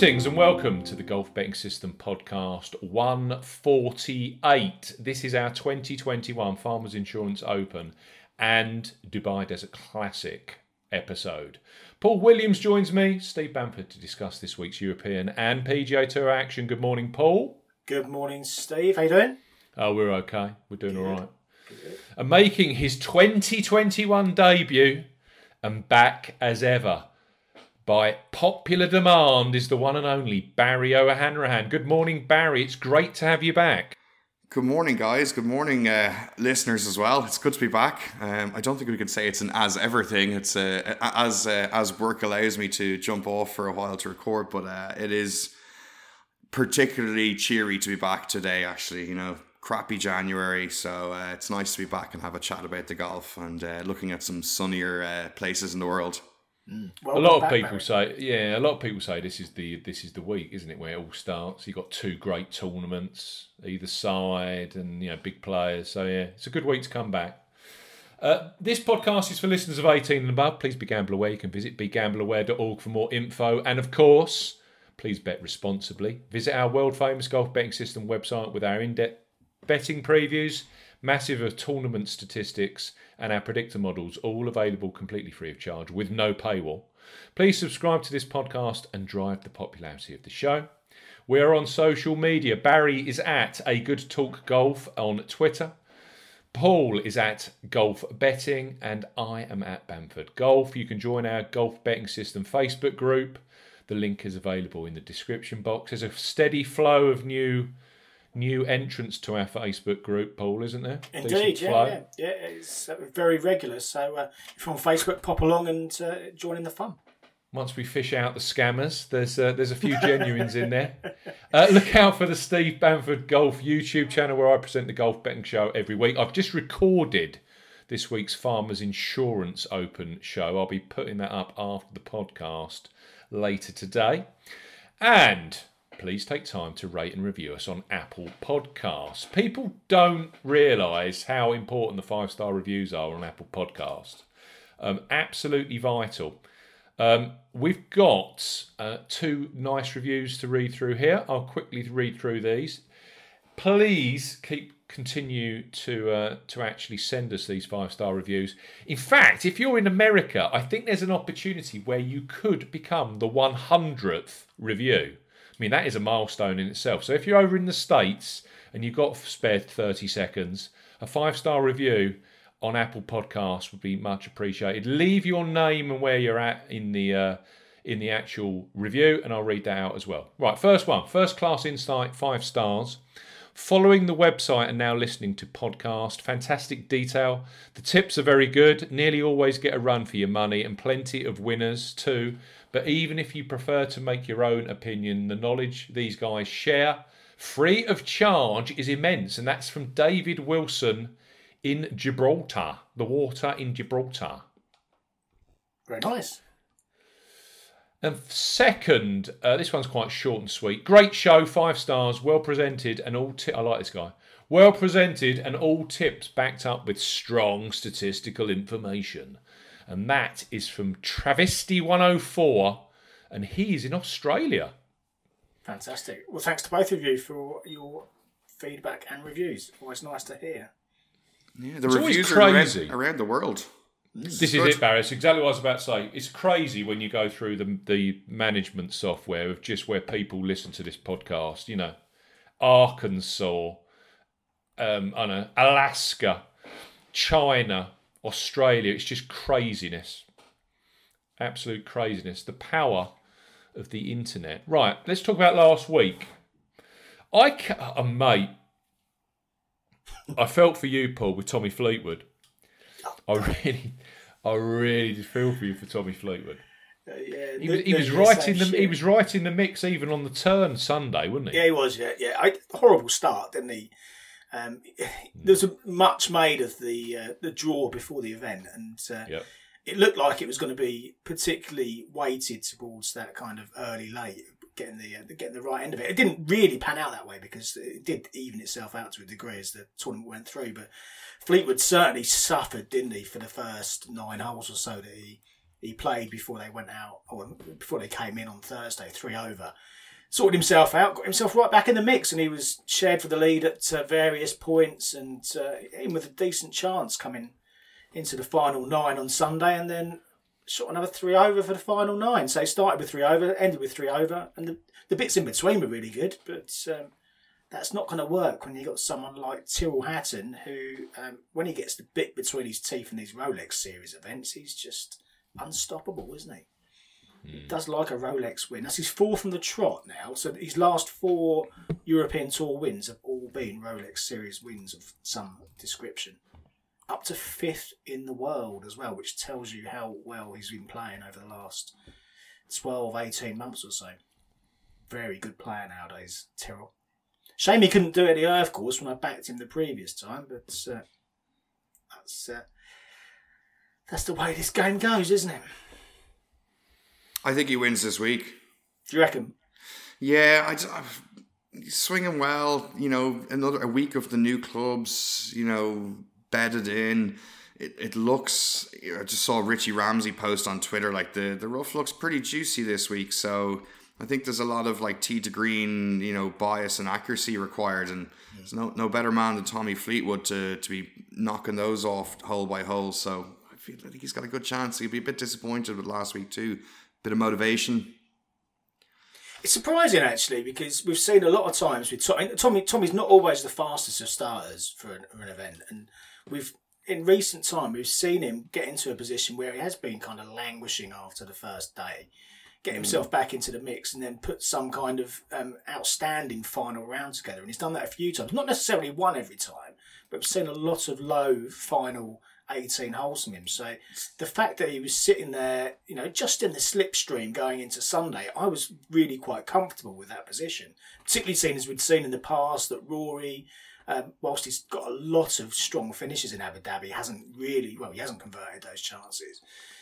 Greetings and welcome to the Golf Betting System podcast 148. This is our 2021 Farmers Insurance Open and Dubai Desert Classic episode. Paul Williams joins me, Steve Bamford, to discuss this week's European and PGA Tour action. Good morning, Paul. Good morning, Steve. How you doing? Oh, we're okay. We're doing all right. And making his 2021 debut and back as ever by popular demand is the one and only Barry O'Hanrahan. Good morning, Barry. It's great to have you back. Good morning, guys. Good morning, uh, listeners as well. It's good to be back. Um, I don't think we can say it's an as ever thing. It's uh, as uh, as work allows me to jump off for a while to record, but uh, it is particularly cheery to be back today. Actually, you know, crappy January, so uh, it's nice to be back and have a chat about the golf and uh, looking at some sunnier places in the world. Welcome a lot of people Barry. say, yeah, a lot of people say this is the this is the week, isn't it, where it all starts. You have got two great tournaments either side, and you know big players. So yeah, it's a good week to come back. Uh, this podcast is for listeners of 18 and above. Please be gamble aware. You can visit begambleaware.org for more info. And of course, please bet responsibly. Visit our world famous golf betting system website with our in depth betting previews, massive tournament statistics, and our predictor models, all available completely free of charge with no paywall. Please subscribe to this podcast and drive the popularity of the show. We are on social media. Barry is at A Good Talk Golf on Twitter. Paul is at Golf Betting, and I am at Bamford Golf. You can join our Golf Betting System Facebook group. The link is available in the description box. There's a steady flow of new new entrance to our Facebook group, Paul, isn't there? Indeed, yeah, yeah, yeah. It's uh, very regular. So uh, if you're on Facebook, pop along and uh, join in the fun. Once we fish out the scammers, there's uh, there's a few genuines in there. Uh, look out for the Steve Bamford Golf YouTube channel where I present the golf betting show every week. I've just recorded this week's Farmers Insurance Open show. I'll be putting that up after the podcast later today. And please take time to rate and review us on Apple Podcasts. People don't realise how important the five star reviews are on Apple Podcasts. Um, absolutely vital. Um, we've got uh, two nice reviews to read through here. I'll quickly read through these. Please keep continue to uh, to actually send us these five star reviews. In fact, if you're in America, I think there's an opportunity where you could become the 100th review. I mean, that is a milestone in itself. So if you're over in the states and you've got spare 30 seconds, a five star review on Apple Podcasts would be much appreciated. Leave your name and where you're at in the uh, in the actual review, and I'll read that out as well. Right, first one, first class insight, five stars. Following the website and now listening to podcast, fantastic detail. The tips are very good. Nearly always get a run for your money, and plenty of winners too. But even if you prefer to make your own opinion, the knowledge these guys share, free of charge, is immense, and that's from David Wilson in Gibraltar, the water in Gibraltar. Very nice. And second, uh, this one's quite short and sweet. Great show, five stars, well presented, and all. Ti- I like this guy. Well presented and all tips backed up with strong statistical information. And that is from Travesty104, and he's in Australia. Fantastic. Well, thanks to both of you for your feedback and reviews. Always nice to hear. Yeah, the It's always reviews are around, crazy. around the world. This is it, Barry. It's exactly what I was about to say. It's crazy when you go through the the management software of just where people listen to this podcast. You know, Arkansas, um, I know, Alaska, China, Australia. It's just craziness, absolute craziness. The power of the internet. Right. Let's talk about last week. I, ca- uh, mate, I felt for you, Paul, with Tommy Fleetwood. I really, I really did feel for you for Tommy Fleetwood. Uh, yeah, He was, he was the right in the shit. he was right in the mix even on the turn Sunday, wasn't he? Yeah, he was. Yeah, yeah. I, horrible start, didn't he? Um, there was a, much made of the uh, the draw before the event, and uh, Yep. it looked like it was going to be particularly weighted towards that kind of early late, getting the uh, getting the right end of it. It didn't really pan out that way because it did even itself out to a degree as the tournament went through. But Fleetwood certainly suffered, didn't he, for the first nine holes or so that he he played before they went out or before they came in on Thursday, three over. Sorted himself out, got himself right back in the mix, and he was shared for the lead at uh, various points, and uh, in with a decent chance coming into the final nine on Sunday, and then shot another three over for the final nine. So he started with three over, ended with three over, and the, the bits in between were really good, but um, that's not going to work when you've got someone like Tyrrell Hatton, who, um, when he gets the bit between his teeth in these Rolex Series events, he's just unstoppable, isn't he? He does like a Rolex win. That's his fourth from the trot now. So his last four European Tour wins have all been Rolex Series wins of some description. Up to fifth in the world as well, which tells you how well he's been playing over the last 12, 18 months or so. Very good player nowadays, Tyrrell. Shame he couldn't do it at the Earth course when I backed him the previous time, but uh, that's uh, that's the way this game goes, isn't it? I think he wins this week. Do you reckon? Yeah, I, just- swinging well. You know, another a week of the new clubs. You know, bedded in. It, it looks. I just saw Richie Ramsay post on Twitter like the the rough looks pretty juicy this week. So I think there's a lot of like tee to green, you know, bias and accuracy required, and there's no no better man than Tommy Fleetwood to to be knocking those off hole by hole. So I feel I think he's got a good chance. He'll be a bit disappointed with last week too. Bit of motivation. It's surprising actually because we've seen a lot of times with Tommy. Tommy Tommy's not always the fastest of starters for an, for an event, and we've in recent time we've seen him get into a position where he has been kind of languishing after the first day, get himself back into the mix, and then put some kind of um, outstanding final round together. And he's done that a few times, not necessarily one every time, but we've seen a lot of low final 18 holes from him. So the fact that he was sitting there, you know, just in the slipstream going into Sunday, I was really quite comfortable with that position. Particularly seeing as we'd seen in the past that Rory, um, whilst he's got a lot of strong finishes in Abu Dhabi, hasn't really, well, he hasn't converted those chances.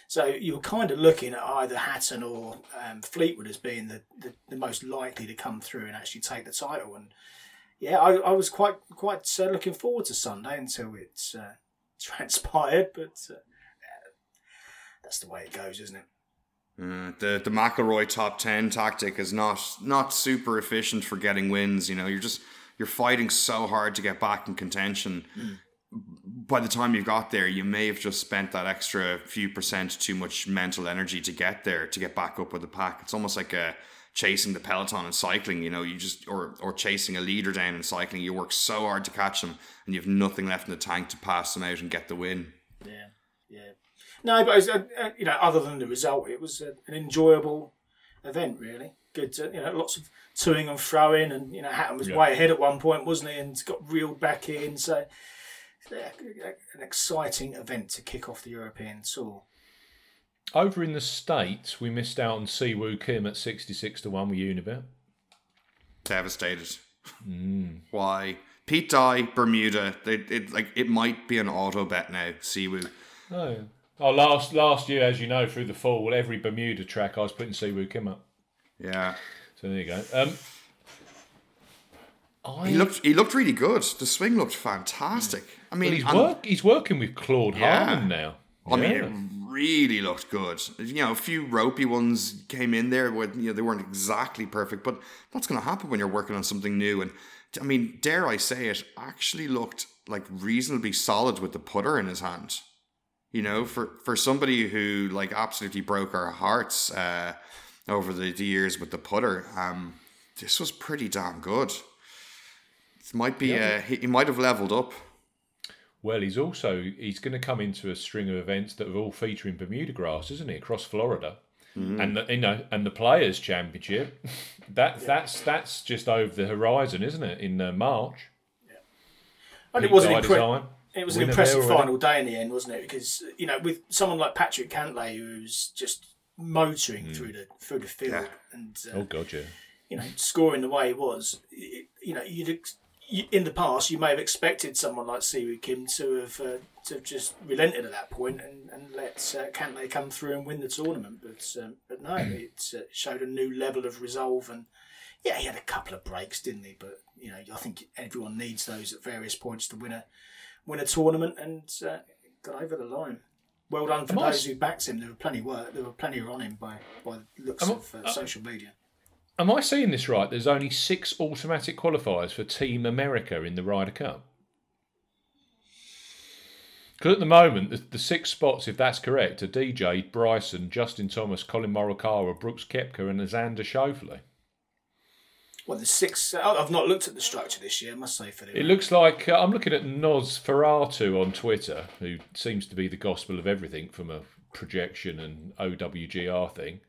So you were kind of looking at either Hatton or um, Fleetwood as being the, the, the most likely to come through and actually take the title. And yeah, I, I was quite quite uh, looking forward to Sunday until it uh, transpired, but uh, that's the way it goes, isn't it? Uh, the the McIlroy top ten tactic is not not super efficient for getting wins. You know, you're just you're fighting so hard to get back in contention. By the time you got there, you may have just spent that extra few percent too much mental energy to get there to get back up with the pack. It's almost like a chasing the peloton in cycling. You know, you just or or chasing a leader down in cycling. You work so hard to catch them, and you have nothing left in the tank to pass them out and get the win. Yeah, yeah. No, but was, uh, uh, you know, other than the result, it was uh, an enjoyable event. Really good. To, you know, lots of toing and throwing, and you know, Hatton was Yeah. way ahead at one point, wasn't he? And got reeled back in. So, yeah, an exciting event to kick off the European Tour. Over in the States, we missed out on Siwoo Kim at 66 to 1 with Unibet. devastated. Mm. Why? Pete Dye, Bermuda. They, it like it might be an auto bet now. Siwoo. Oh, yeah. Oh, last last year, as you know, through the fall, every Bermuda track I was putting Siwoo Kim up. Yeah, So there you go. Um, I, he looked he looked really good. The swing looked fantastic. I mean, well, he's, and- work, he's working with Claude Yeah. Harmon now. I mean, it really looked good. You know, a few ropey ones came in there where you know they weren't exactly perfect, but that's going to happen when you're working on something new. And I mean, dare I say it, actually looked like reasonably solid with the putter in his hand. You know, for for somebody who like absolutely broke our hearts uh, over the, the years with the putter, um, this was pretty damn good. It might be uh, he, he might have leveled up. Well, he's also he's going to come into a string of events that are all featuring Bermuda grass, isn't he? Across Florida, and the, you know, and the Players Championship. That that's that's just over the horizon, isn't it? In uh, March. And it was an Dye impre- It was an impressive final day in the end, wasn't it? Because you know, with someone like Patrick Cantlay, who's just motoring through the through the field Yeah. and uh, Oh god, yeah. you know scoring the way he was. You know, you'd ex- you, in the past you may have expected someone like Siwoo Kim to have uh, to have just relented at that point and and let uh, Cantlay come through and win the tournament. But um, but no, it uh, showed a new level of resolve and. Yeah, he had a couple of breaks, didn't he? But you know, I think everyone needs those at various points to win a win a tournament, and uh, got over the line. Well done for Am I those s- who backed him. There were plenty work. There were plenty on him by by looks Am I- of uh, social media. Am I seeing this right? There's only six automatic qualifiers for Team America in the Ryder Cup. Because at the moment, the, the six spots, if that's correct, are DJ, Bryson, Justin Thomas, Collin Morikawa, Brooks Koepka, and Xander Schauffele. Well, the six. Uh, I've not looked at the structure this year. I must say for the It looks like uh, I'm looking at Noz Ferratu on Twitter, who seems to be the gospel of everything from a projection and OWGR thing.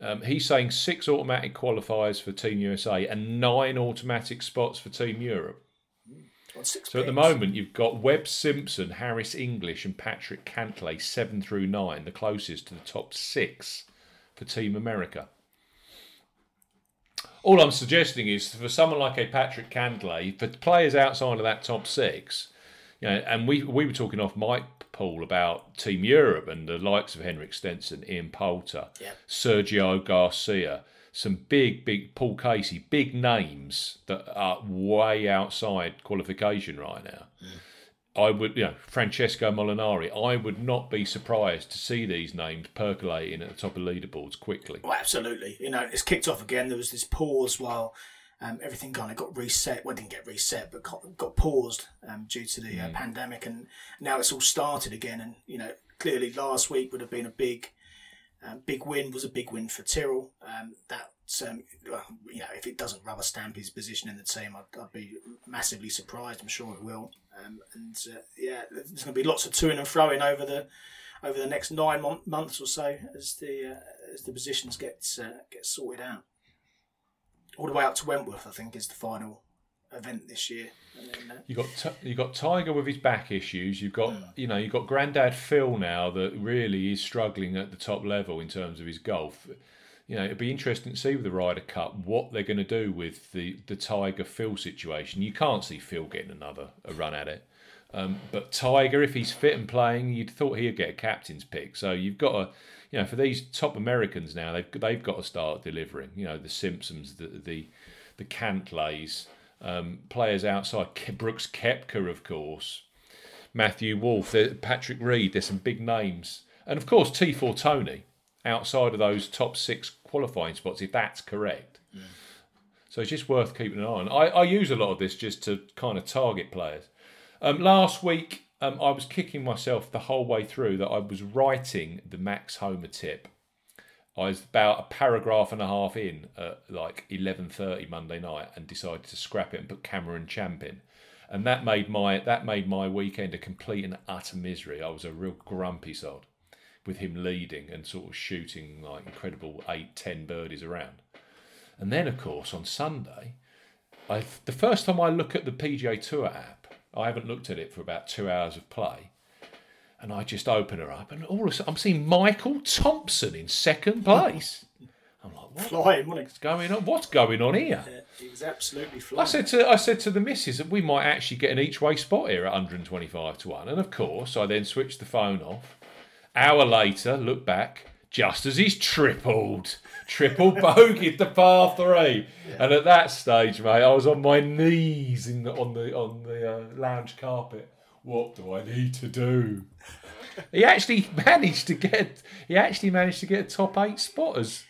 Um, he's saying six automatic qualifiers for Team USA and nine automatic spots for Team Europe. on six. So at the moment, you've got Webb Simpson, Harris English, and Patrick Cantlay, seven through nine, the closest to the top six for Team America. All I'm suggesting is for someone like a Patrick Cantlay, for players outside of that top six, you know, and we we were talking off Mike Paul about Team Europe and the likes of Henrik Stenson, Ian Poulter, Yeah. Sergio Garcia, some big, big Paul Casey, big names that are way outside qualification right now. I would, you know, Francesco Molinari. I would not be surprised to see these names percolating at the top of leaderboards quickly. Well, absolutely. You know, it's kicked off again. There was this pause while um, everything kind of got reset. Well, it didn't get reset, but got, got paused um, due to the uh, pandemic, and now it's all started again. And you know, clearly last week would have been a big, um, big win. Was a big win for Tyrrell. Um, that um, well, you know, if it doesn't rubber stamp his position in the team, I'd, I'd be massively surprised. I'm sure it will. Um, and uh, yeah, there's going to be lots of to and froing over the over the next nine mon- months or so as the uh, as the positions get uh, get sorted out. All the way up to Wentworth, I think, is the final event this year. And then, uh, You got T- you got Tiger with his back issues. You've got you know you've got Grandad Phil now that really is struggling at the top level in terms of his golf. You know it'd be interesting to see with the Ryder Cup what they're going to do with the the Tiger Phil situation. You can't see Phil getting another a run at it. Um, but Tiger, if he's fit and playing, you'd thought he'd get a captain's pick. So you've got to, you know, for these top Americans now, they've they've got to start delivering. You know, the Simpsons, the the the Cantlays, um, players outside, Brooks Koepka, of course, Matthew Wolff, Patrick Reed. There's some big names, and of course T4 Tony outside of those top six qualifying spots, if that's correct. So it's just worth keeping an eye on. I, I use a lot of this just to kind of target players. Um, last week, um, I was kicking myself the whole way through that I was writing the Max Homa tip. I was about a paragraph and a half in at like eleven thirty Monday night, and decided to scrap it and put Cameron Champ in, and that made my that made my weekend a complete and utter misery. I was a real grumpy sod with him leading and sort of shooting like incredible eight ten birdies around. And then, of course, on Sunday, I the first time I look at the PGA Tour app, I haven't looked at it for about two hours of play, and I just open her up, and all of a sudden I'm seeing Michael Thompson in second place. I'm like, what's flying, wasn't going on? What's going on here? Yeah, he was absolutely flying. I said to I said to the missus that we might actually get an each way spot here at 125 to one, and of course I then switched the phone off. Hour later, look back, just as he's tripled, triple bogeyed the par three, and at that stage, mate, I was on my knees in the, on the on the uh, lounge carpet. What do I need to do? He actually managed to get. He actually managed to get a top eight spotters.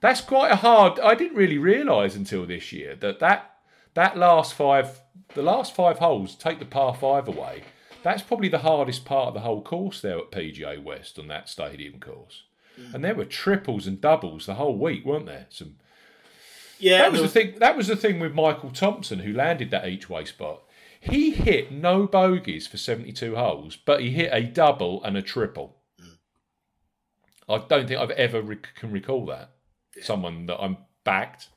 That's quite a hard. I didn't really realise until this year that that that last five, the last five holes, take the par five away. That's probably the hardest part of the whole course there at PGA West on that stadium course. And there were triples and doubles the whole week, weren't there? Some yeah, that was there the thing. That was the thing with Michael Thompson, who landed that each way spot. He hit no bogeys for seventy-two holes, but he hit a double and a triple. I don't think I've ever rec- can recall that. Someone that I'm backed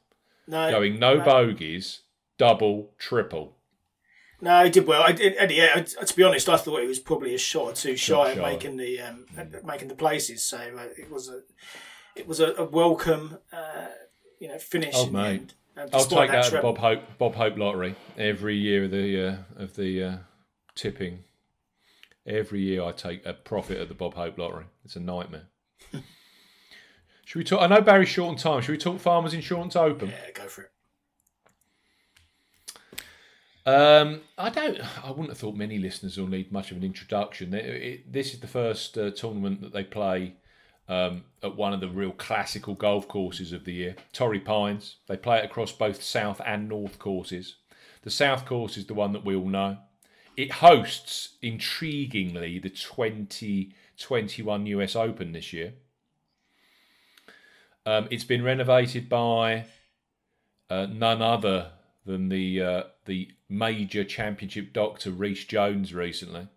no, going no bogeys, double, triple. No, he did well. I did, and yeah, I- to be honest, I thought he was probably a shot or two shy of making the um, making the places. So uh, it was a it was a, a welcome, uh, you know, finish. Oh, mate. end. Um, I'll take that at the. Bob Hope Bob Hope lottery every year of the uh, of the uh, tipping. Every year I take a profit at the Bob Hope lottery. It's a nightmare. Should we talk? I know Barry's short on time. Should we talk Farmers Insurance Open? Yeah, go for it. Um, I don't. I wouldn't have thought many listeners will need much of an introduction. It- it- this is the first uh, tournament that they play um, at one of the real classical golf courses of the year, Torrey Pines. They play it across both south and north courses. The south course is the one that we all know. It hosts, intriguingly, the 2021 US Open this year. Um, it's been renovated by uh, none other than the uh, the major championship doctor Rees Jones recently,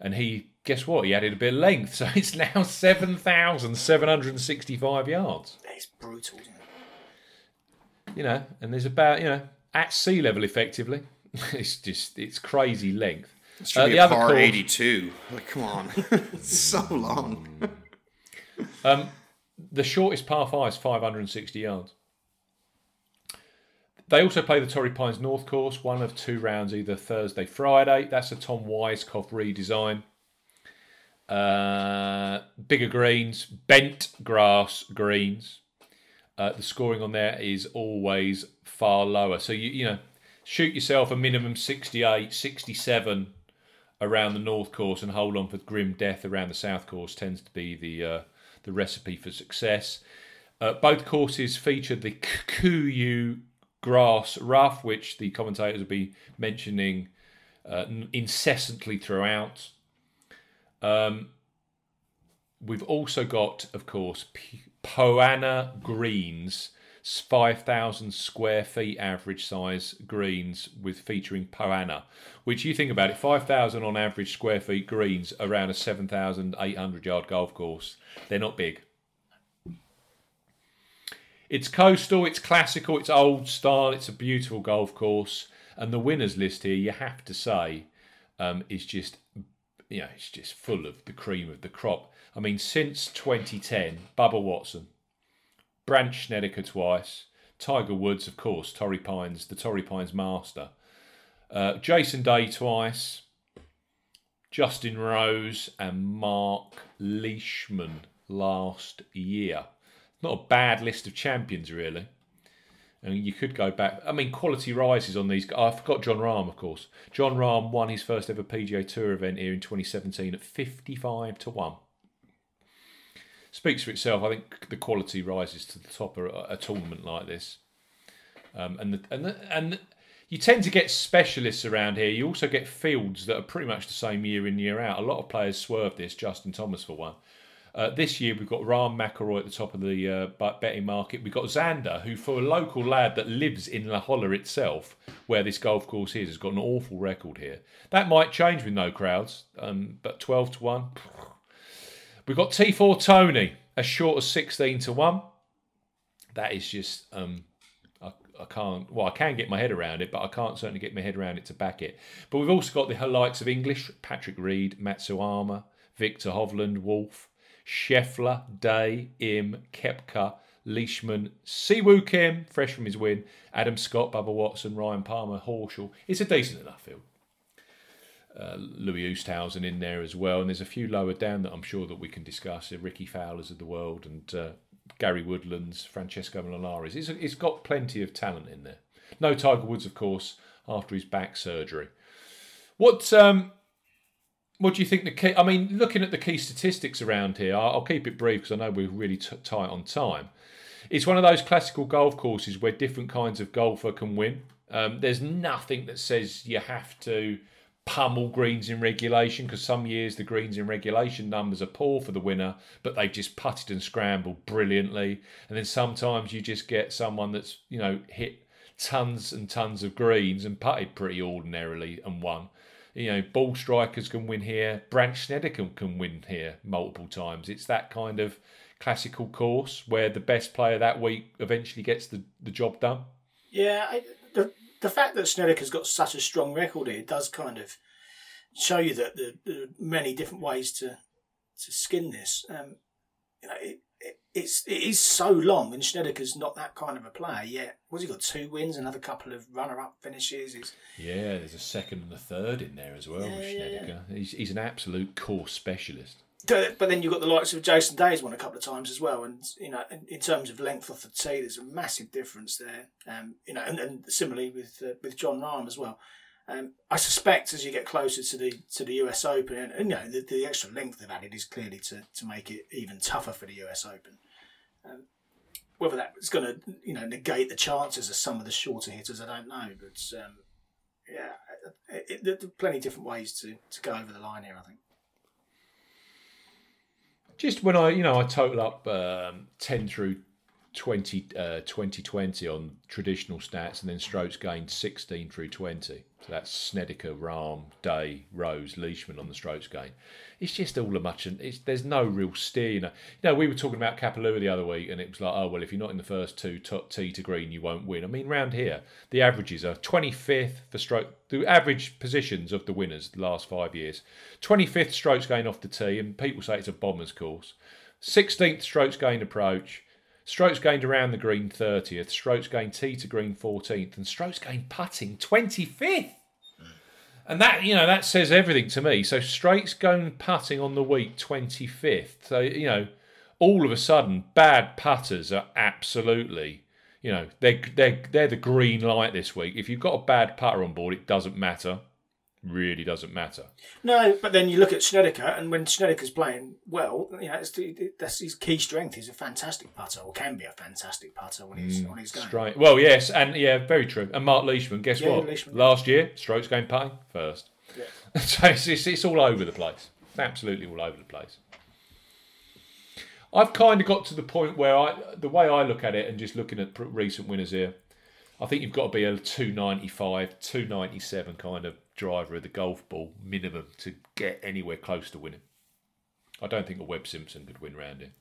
and he guess what? He added a bit of length, so it's now seven thousand seven hundred and sixty-five yards. That is brutal, isn't it? You know, and there's about you know at sea level effectively. it's just it's crazy length. It should Uh, be the a other par course- 82. Like, come on. it's so long. Um, the shortest par five is 560 yards. They also play the Torrey Pines North Course, one of two rounds, either Thursday, Friday. That's a Tom Weiskopf redesign. Uh, bigger greens, bent grass greens. Uh, the scoring on there is always far lower. So you you know, shoot yourself a minimum 68, 67 around the north course and hold on for grim death around the south course tends to be the uh, the recipe for success. Uh, both courses feature the Kuyu grass rough, which the commentators will be mentioning uh, incessantly throughout. Um, we've also got, of course, P- Poa annua greens, 5,000 square feet average size greens with featuring Poa annua, which you think about it, 5,000 on average square feet greens around a 7,800 yard golf course. They're not big. It's coastal, it's classical, it's old style, it's a beautiful golf course. And the winners list here, you have to say, um, is just, you know, it's just full of the cream of the crop. I mean, since 2010, Bubba Watson, Brandt Snedeker twice, Tiger Woods, of course, Torrey Pines, the Torrey Pines master, uh, Jason Day twice, Justin Rose, and Mark Leishman last year. Not a bad list of champions, really. And you could go back. I mean, quality rises on these. I forgot Jon Rahm, of course. Jon Rahm won his first ever PGA Tour event here in 2017 at 55 to 1 speaks for itself. I think the quality rises to the top of a, a tournament like this, um, and the, and the, and you tend to get specialists around here. You also get fields that are pretty much the same year in year out. A lot of players swerve this. Justin Thomas for one. Uh, this year we've got Rahm McIlroy at the top of the uh, betting market. We've got Xander, who for a local lad that lives in La Jolla itself, where this golf course is, has got an awful record here. That might change with no crowds, um, but twelve to one. We've got T4 Tony, as short as 16 to 1. That is just, um, I, I can't, well, I can get my head around it, but I can't certainly get my head around it to back it. But we've also got the likes of English, Patrick Reed, Matsuyama, Viktor Hovland, Wolff, Scheffler, Day, Im, Koepka, Leishman, Siwoo Kim, fresh from his win, Adam Scott, Bubba Watson, Ryan Palmer, Horschel. It's a decent enough field. Uh, Louis Oosthuizen in there as well, and there's a few lower down that I'm sure that we can discuss. Uh, Rickie Fowler's of the world and uh, Gary Woodlands, Francesco Molinaris. It's, it's got plenty of talent in there. No Tiger Woods, of course, after his back surgery. What um, what do you think the key? I mean, looking at the key statistics around here, I'll, I'll keep it brief because I know we're really t- tight on time. It's one of those classical golf courses where different kinds of golfer can win. Um, there's nothing that says you have to pummel greens in regulation because some years the greens in regulation numbers are poor for the winner, but they've just putted and scrambled brilliantly. And then sometimes you just get someone that's you know hit tons and tons of greens and putted pretty ordinarily and won. You know, ball strikers can win here. Brandt Snedeker can win here multiple times. It's that kind of classical course where the best player that week eventually gets the, the job done. Yeah, I, the the fact that Snedeker's got such a strong record here does kind of show you that the, the many different ways to to skin this. Um, you know, it, it's it is so long, and Snedeker's not that kind of a player yet. What's he got? Two wins, another couple of runner-up finishes. It's, Yeah, there's a second and a third in there as well with Yeah, yeah. He's, he's an absolute course specialist. but then you've got the likes of Jason Day's won a couple of times as well, and you know, in, in terms of length off the tee, there's a massive difference there. Um, you know, and, and similarly with uh, with Jon Rahm as well. Um, I suspect as you get closer to the to the US Open, and, and you know, the, the extra length they've added is clearly to, to make it even tougher for the US Open. Um, whether that's going to you know negate the chances of some of the shorter hitters, I don't know, but um, yeah, it, it, there are plenty of different ways to, to go over the line here. I think. Just when I, you know, I total up um, 10 through 20, uh, 2020 on traditional stats and then strokes gained 16 through 20. So that's Snedeker, Rahm, Day, Rose, Leishman on the strokes gain. It's just all a much, and there's no real steer. You know, you know, we were talking about Kapalua the other week, and it was like, oh well, if you're not in the first two top tee to green, you won't win. I mean, round here, the averages are 25th for stroke. The average positions of the winners the last five years, 25th strokes gain off the tee, and people say it's a bomber's course. 16th strokes gained approach. Strokes gained around the green 30th, strokes gained tee to green 14th, and strokes gained putting 25th. And that, you know, that says everything to me. So straights going putting on the week 25th. So, you know, all of a sudden, bad putters are absolutely, you know, they're, they're, they're the green light this week. If you've got a bad putter on board, it doesn't matter. Really doesn't matter. No, but then you look at Snedeker, and when Snedeker's playing well, you know, it's the, that's his key strength. He's a fantastic putter, or can be a fantastic putter when he's mm, when he's going. Straight. Well, yes, and yeah, very true. And Mark Leishman, guess Yeah, what? Leishman. Last year, strokes gained putting first. Yeah. so it's, it's, it's all over the place. It's absolutely all over the place. I've kind of got to the point where I, the way I look at it, and just looking at pr- recent winners here, I think you've got to be a 295, 297 kind of driver of the golf ball minimum to get anywhere close to winning. I don't think a Webb Simpson could win round here.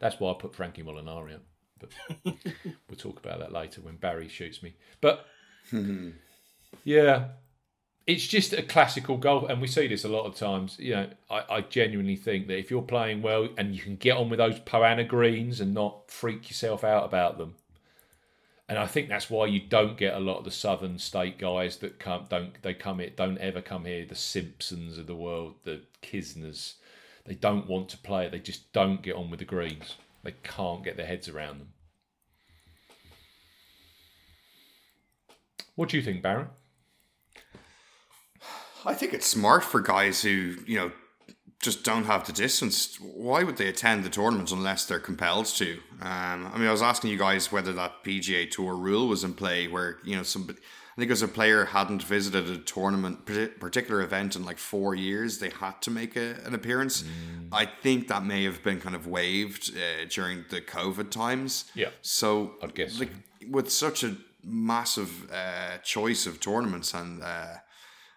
That's why I put Frankie Molinari up. But we'll talk about that later when Barry shoots me. But yeah, it's just a classical golf, and we see this a lot of times. You know, I, I genuinely think that if you're playing well and you can get on with those Poa annua greens and not freak yourself out about them, and I think that's why you don't get a lot of the southern state guys that come don't they come here don't ever come here. The Simpsons of the world, the Kisners, they don't want to play it. They just don't get on with the greens. They can't get their heads around them. What do you think, Baron? I think it's smart for guys who, you know, just don't have the distance. Why would they attend the tournament unless they're compelled to? Um, I mean, I was asking you guys whether that PGA Tour rule was in play, where you know, some. I think as a player hadn't visited a tournament, particular event in like four years, they had to make a, an appearance. I think that may have been kind of waived uh, during the COVID times. Yeah. So I'd guess like with such a massive uh, choice of tournaments and uh,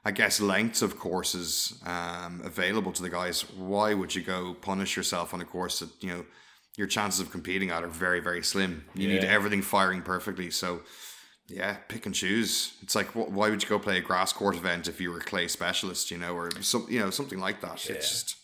I guess lengths of courses um, available to the guys, why would you go punish yourself on a course that you know your chances of competing at are very very slim? You need everything firing perfectly. So yeah, pick and choose. It's like wh- why would you go play a grass court event if you were a clay specialist? You know, or some you know something like that. It's just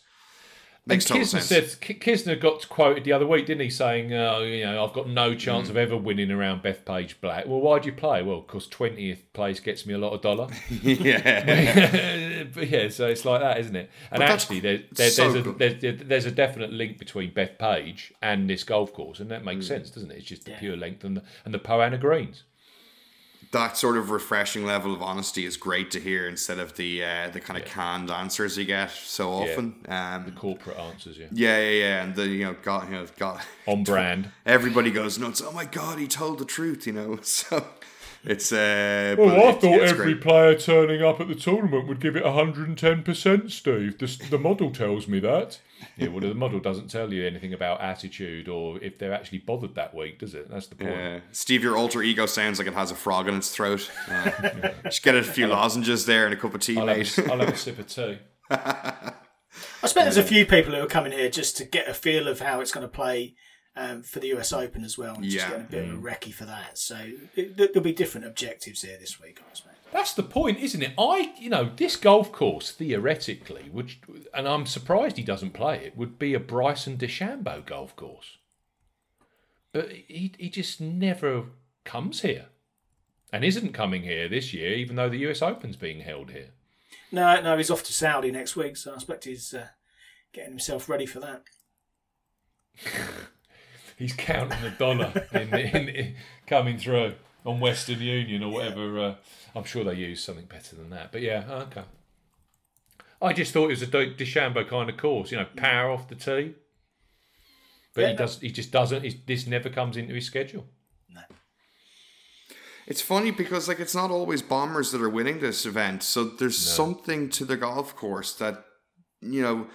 makes and Kisner sense. said Kisner got quoted the other week, didn't he, saying, uh, "You know, I've got no chance Mm. of ever winning around Bethpage Black." Well, why do you play? Well, because twentieth place gets me a lot of dollar. yeah, but yeah, so it's like that, isn't it? And But actually, there, there, so there's, a, there's, there's a definite link between Bethpage and this golf course, and that Mm. makes sense, doesn't it? It's just the pure length and the, and the Poa annua greens. That sort of refreshing level of honesty is great to hear instead of the uh, the kind of canned answers you get so often. Um, the Corporate answers, yeah, yeah, yeah, yeah, and the you know, got you know, got on brand. everybody goes nuts. Oh my god, he told the truth, you know. So it's uh. Oh, but I it- thought it's every great. player turning up at the tournament would give it 110%, Steve. The, the model tells me that. Yeah, well, the model doesn't tell you anything about attitude or if they're actually bothered that week, does it? That's the point. Uh, Steve, your alter ego sounds like it has a frog in its throat. Uh, just get a few lozenges there and a cup of tea, I'll, have mate. a, I'll have a sip of tea. I expect there's a few people who are coming here just to get a feel of how it's going to play um, for the US Open as well, and just getting a bit of a recce for that. So it, there'll be different objectives here this week, I expect. That's the point, isn't it? I, you know, this golf course theoretically would, and I'm surprised he doesn't play it, would be a Bryson DeChambeau golf course. But he, he just never comes here, and isn't coming here this year, even though the U.S. Open's being held here. No, no, he's off to Saudi next week, so I expect he's uh, getting himself ready for that. He's counting the dollar in, in, in, coming through on Western Union or whatever. Uh, I'm sure they use something better than that. But yeah, okay. I just thought it was a De- kind of course, you know, power off the tee. But Yeah, he no. does. He just doesn't. He's, this never comes into his schedule. It's funny because like it's not always bombers that are winning this event. So there's something to the golf course that you know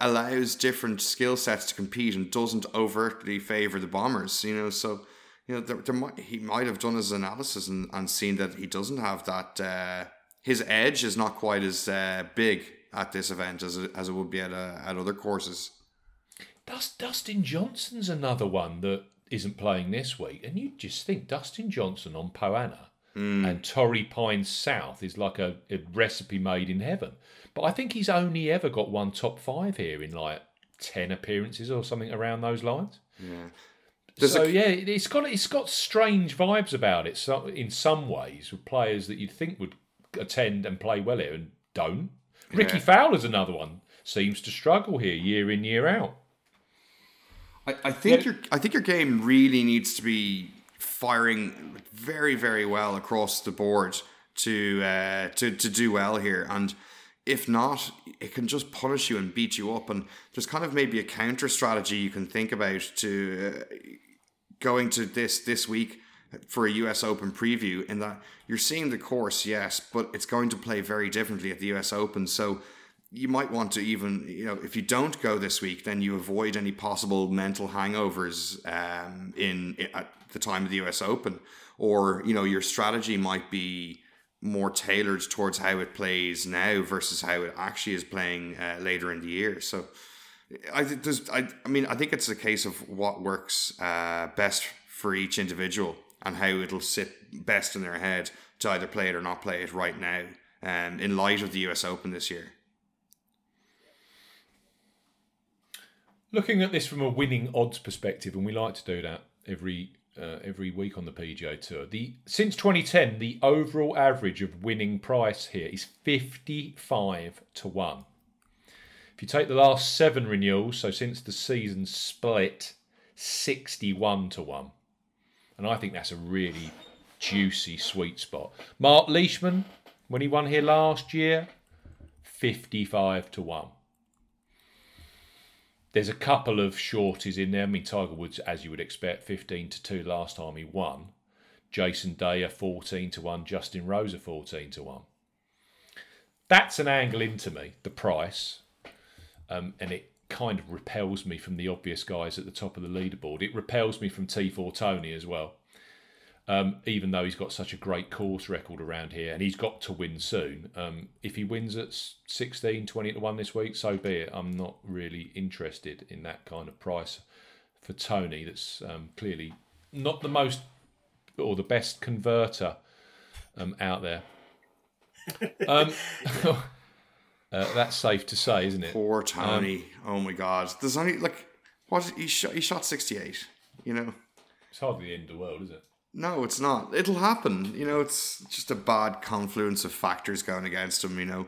allows different skill sets to compete and doesn't overtly favor the bombers. You know, so you know there, there might he might have done his analysis and, and seen that he doesn't have that. Uh, his edge is not quite as uh, big at this event as it, as it would be at uh, at other courses. Dust, Dustin Johnson's another one that isn't playing this week, and you just think Dustin Johnson on Poa annua and Torrey Pines South is like a, a recipe made in heaven. But I think he's only ever got one top five here in like ten appearances or something around those lines. Yeah. So a- yeah, it's got it's got strange vibes about it. So in some ways, with players that you'd think would attend and play well here and don't. Rickie Fowler's another one. Seems to struggle here year in year out. I, I think your I think your game really needs to be firing very very well across the board to uh, to to do well here, and if not, it can just punish you and beat you up. And there's kind of maybe a counter strategy you can think about to uh, going to this this week for a US Open preview in that you're seeing the course, yes, but it's going to play very differently at the US Open. So you might want to even, you know, if you don't go this week, then you avoid any possible mental hangovers um, in at the time of the US Open, or you know, your strategy might be more tailored towards how it plays now versus how it actually is playing uh, later in the year. So. I think there's, I, I mean, I think it's a case of what works uh, best for each individual and how it'll sit best in their head to either play it or not play it right now. Um, in light of the US Open this year, Looking at this from a winning odds perspective, and we like to do that every uh, every week on the PGA Tour. The since 2010, the overall average of winning price here is 55 to one. If you take the last seven renewals, so since the season split, 61 to one, and I think that's a really juicy sweet spot. Mark Leishman, when he won here last year, 55 to one. There's a couple of shorties in there. I mean, Tiger Woods, as you would expect, 15 to 2 last time he won. Jason Day, 14 to 1. Justin Rose, 14 to 1. That's an angle into me, the price. Um, and it kind of repels me from the obvious guys at the top of the leaderboard. It repels me from T4 Tony as well. Um, even though he's got such a great course record around here and he's got to win soon. Um, if he wins at 16, 20 to 1 this week, so be it. I'm not really interested in that kind of price for Tony. That's um, clearly not the most or the best converter um, out there. Um, uh, that's safe to say, isn't it? poor Tony. oh my God, there's only like what he shot. He shot sixty eight. You know, It's hardly the end of the world, is it? No, it's not. It'll happen. You know, it's just a bad confluence of factors going against him. You know,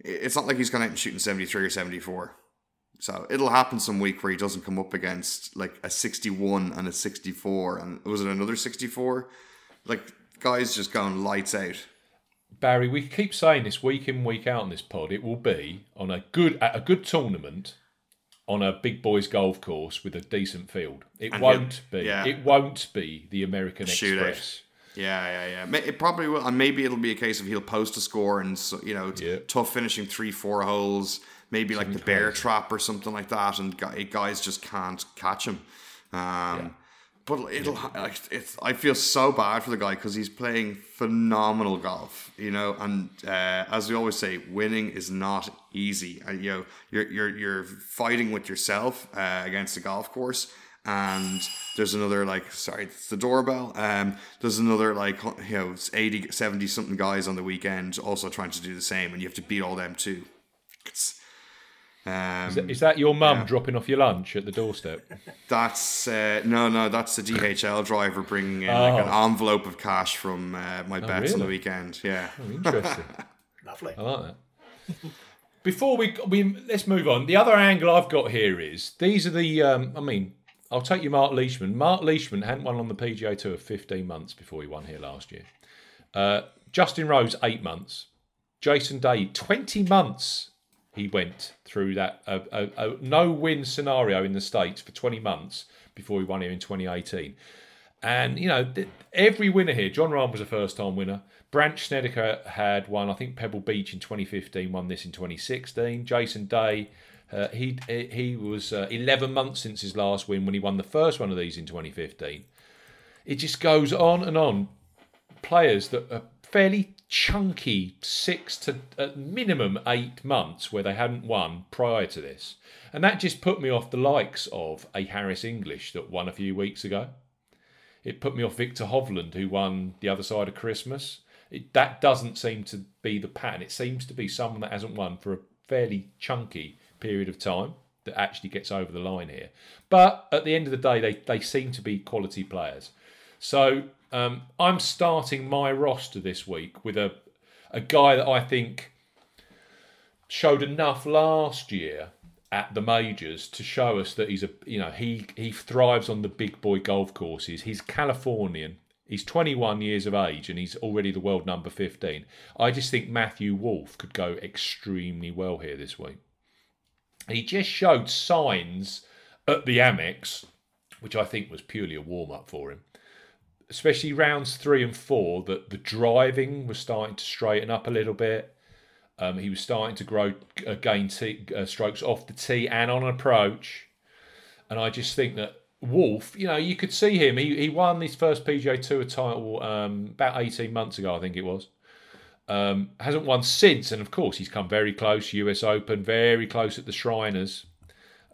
it's not like he's going out and shooting seventy three or seventy four. So it'll happen some week where he doesn't come up against like a 61 and a 64 and was it another 64? Like guys just going lights out. Barry, we keep saying this week in, week out on this pod. It will be on a good at a good tournament on a big boys golf course with a decent field. It And won't be. yeah. It won't be the American Shootout. Express. Yeah, yeah, yeah. It probably will, and maybe it'll be a case of he'll post a score and so, you know Yeah. tough finishing three, four holes, maybe like the bear crazy. trap or something like that, and guys just can't catch him. Um, But it'll, like, it's. I feel so bad for the guy because he's playing phenomenal golf, you know. And uh, as we always say, winning is not easy. Uh, you know, you're you're you're fighting with yourself uh, against the golf course, and there's another like sorry it's the doorbell um there's another like you know 80 70 something guys on the weekend also trying to do the same and you have to beat all them too it's, um, Is that, is that your mum dropping off your lunch at the doorstep? that's uh, no no that's the DHL driver bringing in like an envelope of cash from uh, my bets on the weekend yeah Oh, interesting. Lovely. I like that. Before we we let's move on. The other angle I've got here is these are the. Um, I mean, I'll take you, Mark Leishman. Mark Leishman hadn't won on the PGA Tour 15 months before he won here last year. Uh, Justin Rose eight months. Jason Day 20 months. He went through that a, a, a no win scenario in the states for 20 months before he won here in 2018. And you know, every winner here, Jon Rahm was a first-time winner. Brandt Snedeker had won, I think Pebble Beach in 2015, won this in 2016. Jason Day, uh, he he was uh, 11 months since his last win when he won the first one of these in 2015. It just goes on and on. Players that are fairly chunky, six to at minimum eight months where they hadn't won prior to this, and that just put me off the likes of a Harris English that won a few weeks ago. It put me off Viktor Hovland, who won the other side of Christmas. It, that doesn't seem to be the pattern. It seems to be someone that hasn't won for a fairly chunky period of time that actually gets over the line here. But at the end of the day, they, they seem to be quality players. So um, I'm starting my roster this week with a, a guy that I think showed enough last year at the majors to show us that he's a you know he he thrives on the big boy golf courses. He's Californian. He's 21 years of age and he's already the world number 15. I just think Matthew Wolff could go extremely well here this week. He just showed signs at the Amex, which I think was purely a warm up for him. Especially rounds three and four, that the driving was starting to straighten up a little bit. Um, he was starting to grow, uh, gain t- uh, strokes off the tee and on approach. And I just think that Wolff, you know, you could see him. He, he won his first PGA Tour title um, about 18 months ago, I think it was. Um, hasn't won since. And of course, he's come very close. US Open, very close at the Shriners.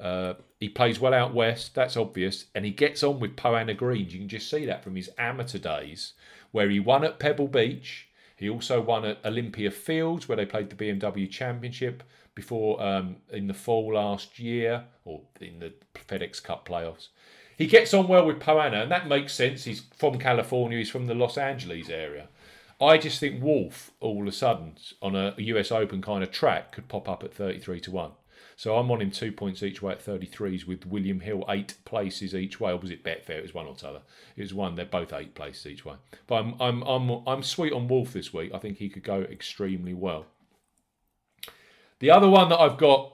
Uh, he plays well out west, that's obvious. And he gets on with Poa annua Greens. You can just see that from his amateur days, where he won at Pebble Beach. He also won at Olympia Fields, where they played the BMW Championship before um, in the fall last year, or in the FedEx Cup playoffs. He gets on well with Poa annua, and that makes sense. He's from California, he's from the Los Angeles area. I just think Wolff, all of a sudden, on a US Open kind of track, could pop up at 33 to 1. So I'm on him two points each way at 33s with William Hill eight places each way. Or was it Betfair? It was one or t'other. It was one. They're both eight places each way. But I'm I'm I'm I'm sweet on Wolff this week. I think he could go extremely well. The other one that I've got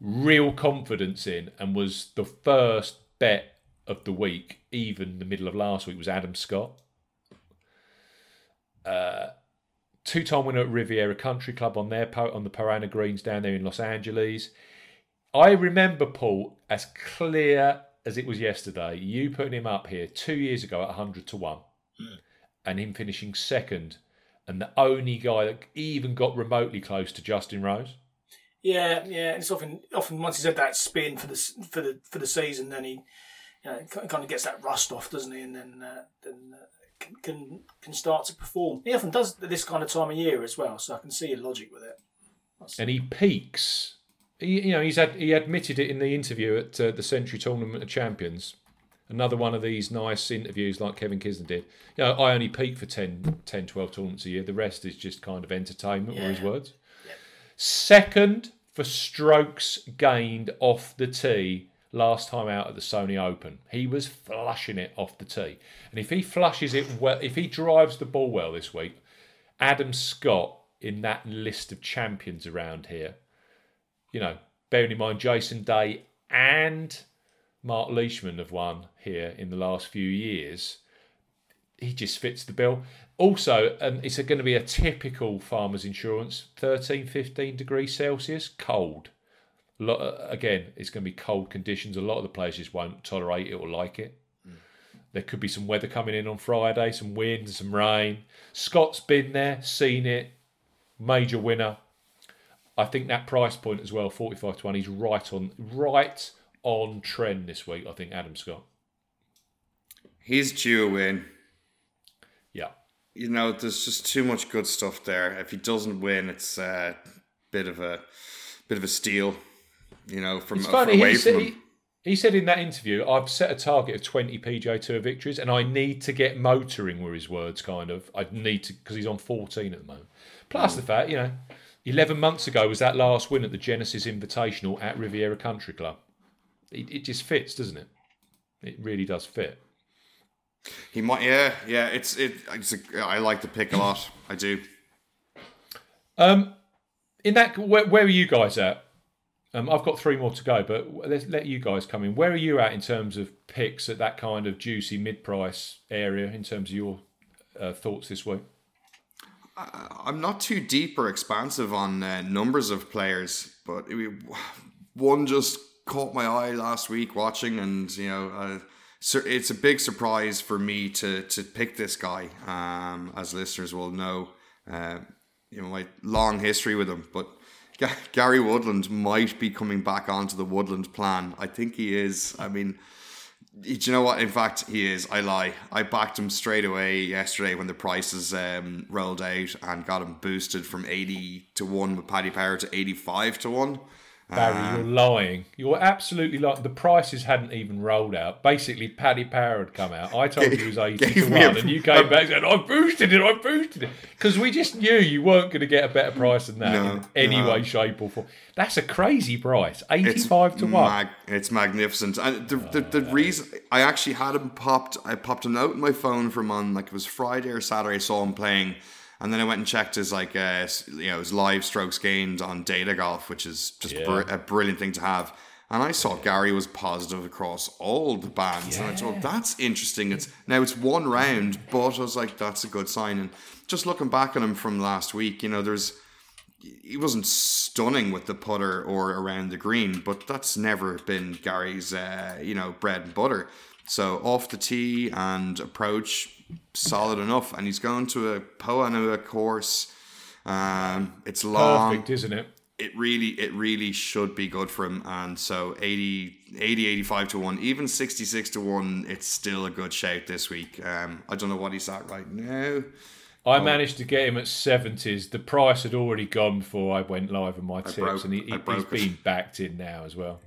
real confidence in and was the first bet of the week, even the middle of last week, was Adam Scott. Uh, two-time winner at Riviera Country Club on their on the Poa annua Greens down there in Los Angeles. I remember Paul as clear as it was yesterday. You putting him up here two years ago at hundred to one, and him finishing second, and the only guy that even got remotely close to Justin Rose. Yeah, yeah. And it's often often once he's had that spin for the for the for the season, then he you know, kind of gets that rust off, doesn't he? And then uh, then uh, can, can can start to perform. He often does this kind of time of year as well, so I can see your logic with it. and he peaks. He, you know, he's had he admitted it in the interview at uh, the Sentry Tournament of Champions. Another one of these nice interviews like Kevin Kisner did. You know, I only peak for 10, 10 12 tournaments a year. The rest is just kind of entertainment, were his words. Second for strokes gained off the tee last time out at the Sony Open. He was flushing it off the tee. And if he flushes it well, if he drives the ball well this week, Adam Scott in that list of champions around here, you know, bearing in mind Jason Day and Mark Leishman have won here in the last few years. He just fits the bill. Also, um, it's going to be a typical farmer's insurance 13, 15 degrees Celsius, cold. Lot, uh, again, it's going to be cold conditions. A lot of the players just won't tolerate it or like it. There could be some weather coming in on Friday, some wind, some rain. Scott's been there, seen it, major winner. I think that price point as well, 45 20, is right on right on trend this week. I think Adam Scott. He's due a win. Yeah. You know, there's just too much good stuff there. If he doesn't win, it's a bit of a bit of a steal. You know, from It's funny. away He from him. he, said in that interview, I've set a target of 20 PGA Tour victories and I need to get motoring, were his words, kind of. I need to, because he's on 14 at the moment. Plus hmm. the fact, you know, 11 months ago was that last win at the Genesis Invitational at Riviera Country Club. It, it just fits, doesn't it? It really does fit. He might, yeah, yeah. It's it. It's a, I like the pick a lot. I do. Um, in that, where, where are you guys at? Um, I've got three more to go, but let's let you guys come in. Where are you at in terms of picks at that kind of juicy mid-price area? In terms of your uh, thoughts this week? I'm not too deep or expansive on uh, numbers of players, but it, one just caught my eye last week watching, and you know, uh, so it's a big surprise for me to to pick this guy. Um, as listeners will know, uh, you know my long history with him, but. Ga- Gary Woodland might be coming back onto the Woodland plan. I think he is. I mean, do you know what? In fact, he is. I lie. I backed him straight away yesterday when the prices um, rolled out and got him boosted from 80 to 1 with Paddy Power to 85 to 1. Barry, ah. you're lying. You're absolutely lying. The prices hadn't even rolled out. Basically, Paddy Power had come out. I told you it was 80 to 1, a- and you came back and said, I boosted it, I boosted it. Because we just knew you weren't going to get a better price than that No, in any no. way, shape, or form. That's a crazy price. 85 to 1. mag- it's magnificent. And the, the, the ah. reason I actually had him popped, I popped a note in my phone from on like it was Friday or Saturday. I saw him playing, and then I went and checked his like uh, you know his live strokes gained on Data Golf, which is just Yeah. br- a brilliant thing to have. And I saw Gary was positive across all the bands, and I thought that's interesting. It's now it's one round, but I was like, that's a good sign. And just looking back on him from last week, you know, there's he wasn't stunning with the putter or around the green, but that's never been Gary's, uh, you know, bread and butter. So off the tee and approach, solid enough. And he's going to a Poa annua course. Um, it's long. Perfect, isn't it? It really, it really should be good for him. And so 80, 80 85 to 1, even 66 to 1, it's still a good shout this week. Um, I don't know what he's at right now. I managed to get him at 70s. The price had already gone before I went live on my tips, broke- and he, I he, he's broke it. been backed in now as well.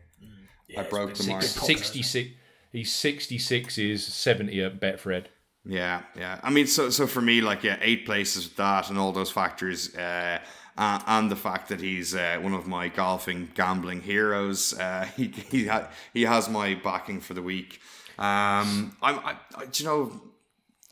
Yeah, I broke the mark. big pop, hasn't it? 66. He's 66 is 70 at Betfred. Yeah, yeah. I mean, so so for me, like, yeah, eight places with that and all those factors, uh, uh, and the fact that he's uh, one of my golfing gambling heroes. Uh, he he ha- he has my backing for the week. Um, I'm, I, I, do you know,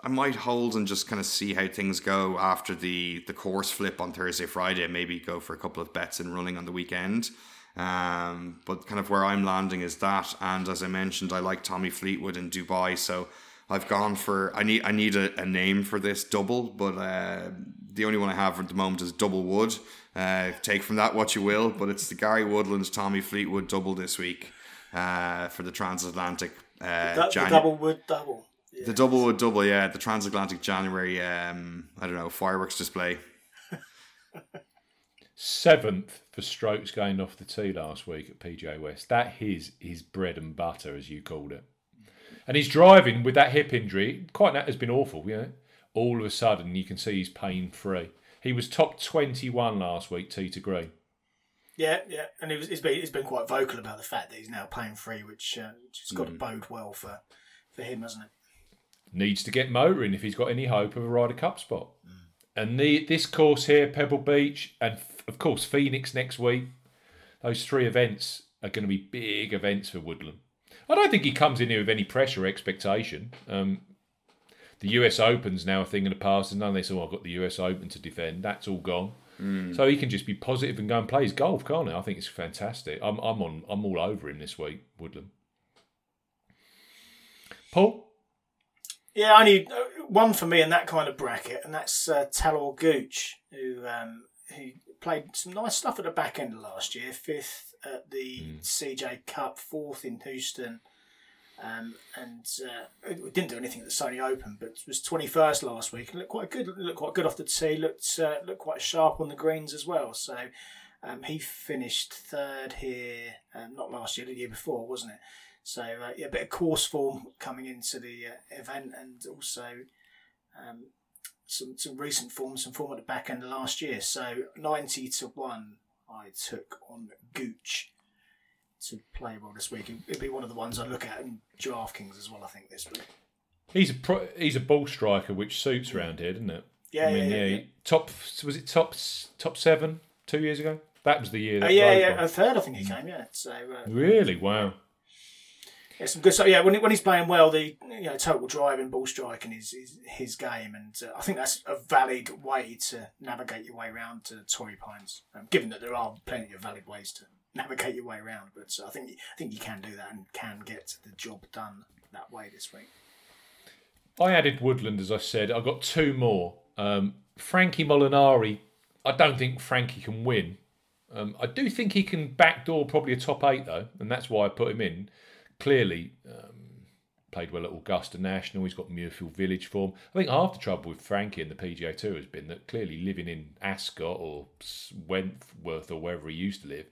I might hold and just kind of see how things go after the the course flip on Thursday, Friday. Maybe go for a couple of bets and running on the weekend. Um, but kind of where I'm landing is that, and as I mentioned, I like Tommy Fleetwood in Dubai, so I've gone for I need I need a, a name for this double, but uh, the only one I have at the moment is Double Wood. Uh, take from that what you will, but it's the Gary Woodlands Tommy Fleetwood double this week uh, for the transatlantic uh, Du- the Janu- double wood double. Yeah. the double wood double, yeah, the transatlantic January. Um, I don't know fireworks display. Seventh for strokes gained off the tee last week at PGA West. That is his bread and butter, as you called it. And he's driving with that hip injury. Quite that has been awful, you know. All of a sudden, you can see he's pain free. He was top 21 last week, tee to green. Yeah, yeah, and he was, he's been he's been quite vocal about the fact that he's now pain free, which uh, which has Mm. got to bode well for for him, hasn't it? needs to get motoring if he's got any hope of a Ryder Cup spot. And the this course here, Pebble Beach, and f- of course Phoenix next week, those three events are going to be big events for Woodland. I don't think he comes in here with any pressure or expectation. Um, the US Open's now a thing of the past, and none they say, "Oh, I've got the US Open to defend." That's all gone. So he can just be positive and go and play his golf, can't he? I think it's fantastic. I'm, I'm on. I'm all over him this week, Woodland. Paul. Yeah, I need uh, one for me in that kind of bracket, and that's uh, Talor Gooch, who um, who played some nice stuff at the back end of last year. Fifth at the CJ Cup, fourth in Houston, um, and uh, it didn't do anything at the Sony Open, but was twenty first last week. and Looked quite good. Looked quite good off the tee. Looked uh, looked quite sharp on the greens as well. So. Um, he finished third here, um, not last year, the year before, wasn't it? So uh, yeah, a bit of course form coming into the uh, event, and also um, some some recent form, some form at the back end of last year. So ninety to one, I took on Gooch to play well this week. It'd be one of the ones I look at in DraftKings as well. I think this week. He's a pro, he's a ball striker, which suits around here, doesn't it? Yeah, I mean, yeah, yeah, yeah. top was it top top seven two years ago? That was the year. Uh, yeah, yeah, won. a third I think he came. Yeah, so uh, Really? Wow. Yeah, some good stuff. Yeah, when, when he's playing well, the you know total driving, ball striking is, is his game, and uh, I think that's a valid way to navigate your way around to Torrey Pines. Um, given that there are plenty of valid ways to navigate your way around, but uh, I think I think you can do that and can get the job done that way this week. I added Woodland, as I said. I've got two more. Um, Frankie Molinari. I don't think Frankie can win. Um, I do think he can backdoor probably a top eight though, and that's why I put him in. Clearly, um, played well at Augusta National. He's got Muirfield Village form. I think half the trouble with Frankie and the PGA Tour has been that clearly living in Ascot or Wentworth or wherever he used to live,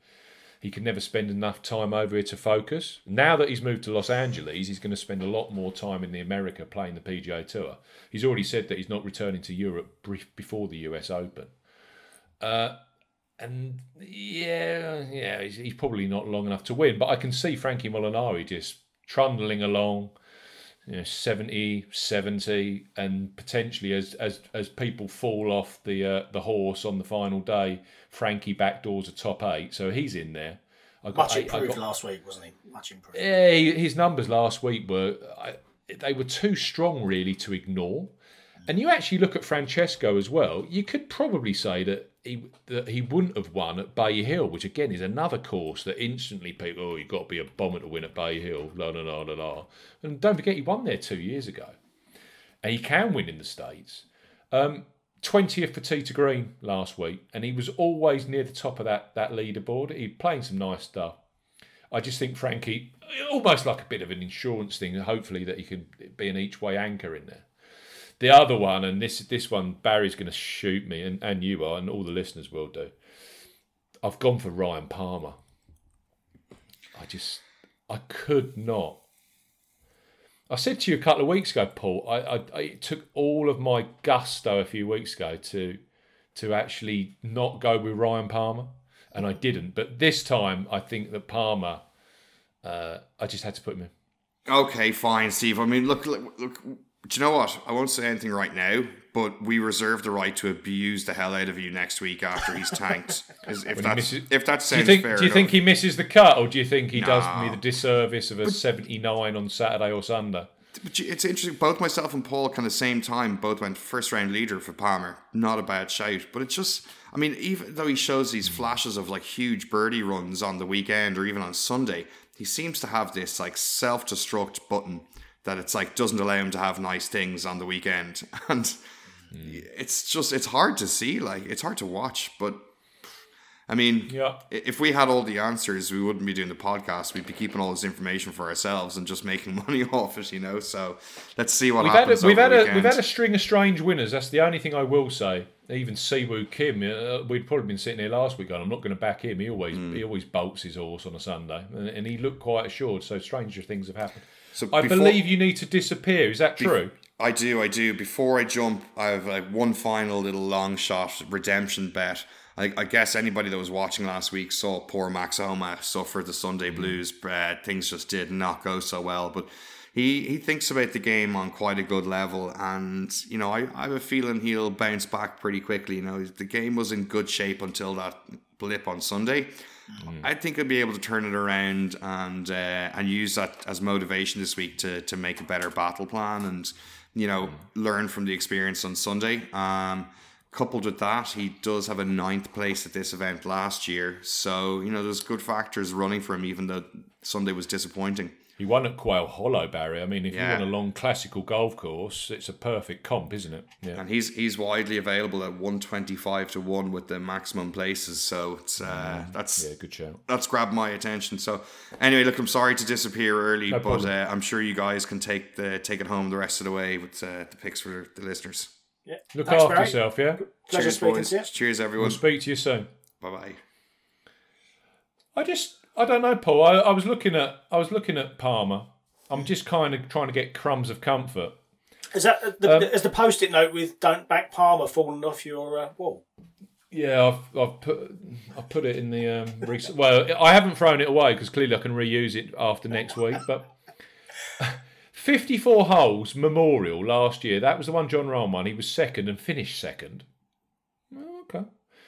he can never spend enough time over here to focus. Now that he's moved to Los Angeles, he's going to spend a lot more time in the America playing the PGA Tour. He's already said that he's not returning to Europe before the US Open. Uh, and yeah, yeah, he's, he's probably not long enough to win. But I can see Frankie Molinari just trundling along, you know, 70, 70, and potentially as as as people fall off the uh, the horse on the final day, Frankie backdoors a top eight, so he's in there. I got Much eight- improved got- last week, wasn't he? Much improved. yeah, his numbers last week were I, they were too strong really to ignore. And you actually look at Francesco as well. You could probably say that he that he wouldn't have won at Bay Hill, which again is another course that instantly people oh you've got to be a bomber to win at Bay Hill. La la la la la. And don't forget he won there two years ago, and he can win in the states. Um, 20th for tee to green last week, and he was always near the top of that that leaderboard. He playing some nice stuff. I just think Frankie, almost like a bit of an insurance thing, hopefully that he can be an each way anchor in there. The other one, and this this one, Barry's going to shoot me, and, and you are, and all the listeners will do. I've gone for Ryan Palmer. I just, I could not. I said to you a couple of weeks ago, Paul. I, I, I it took all of my gusto a few weeks ago to to actually not go with Ryan Palmer, and I didn't. But this time, I think that Palmer, uh, I just had to put him in. Okay, fine, Steve. I mean, look, look, look. Do you know what? I won't say anything right now, but we reserve the right to abuse the hell out of you next week after he's tanked. If that's misses- if that Do sounds you think? fair Do you enough. think he misses the cut, or do you think he does me the disservice of a seventy-nine on Saturday or Sunday? But it's interesting. Both myself and Paul, kind of the same time, both went first round leader for Palmer. Not a bad shout, but it's just. I mean, even though he shows these hmm. flashes of like huge birdie runs on the weekend or even on Sunday, he seems to have this like self destruct button that it's like doesn't allow him to have nice things on the weekend, and it's just it's hard to see. Like it's hard to watch, but. I mean, Yeah. if we had all the answers, we wouldn't be doing the podcast. We'd be keeping all this information for ourselves and just making money off it, you know. So let's see what We've had happens. a, we've had a weekend. we've had a string of strange winners. That's the only thing I will say. Even Si Woo Kim, uh, we'd probably been sitting here last week and "I'm not going to back him." He always Hmm. he always bolts his horse on a Sunday, and, and he looked quite assured. So stranger things have happened. So I before- believe you need to disappear. Is that true? I do, I do. Before I jump, I have like one final little long shot redemption bet. I, I guess anybody that was watching last week saw poor Max Homa suffer the Sunday blues. Uh, things just did not go so well, but he he thinks about the game on quite a good level, and you know I, I have a feeling he'll bounce back pretty quickly. You know the game was in good shape until that blip on Sunday. I think he'll be able to turn it around and uh, and use that as motivation this week to to make a better battle plan and you know learn from the experience on Sunday. Um, coupled with that, he does have a ninth place at this event last year, so you know there's good factors running for him, even though Sunday was disappointing. He won at Quail Hollow, Barry. I mean, if Yeah. you want a long classical golf course, it's a perfect comp, isn't it? Yeah. And he's he's widely available at one twenty five to one with the maximum places, so it's uh, that's Yeah, good show. that's grabbed my attention. So anyway, look, I'm sorry to disappear early, No but uh, I'm sure you guys can take the take it home the rest of the way with uh, the picks for the listeners. Yeah. Look Thanks, after Barry. yourself, yeah? Pleasure Cheers, boys. to you. Cheers, We'll everyone. speak to you soon. Bye bye. I just I don't know, Paul. I, I was looking at I was looking at Palmer. I'm just kind of trying to get crumbs of comfort. Is that uh, the, Um, is the post-it note with "Don't back Palmer" falling off your uh, wall? Yeah, I've, I've put I've put it in the um, recent. Well, I haven't thrown it away because clearly I can reuse it after next week. But 54 holes Memorial last year. That was the one Jon Rahm won. He was second and finished second. Okay.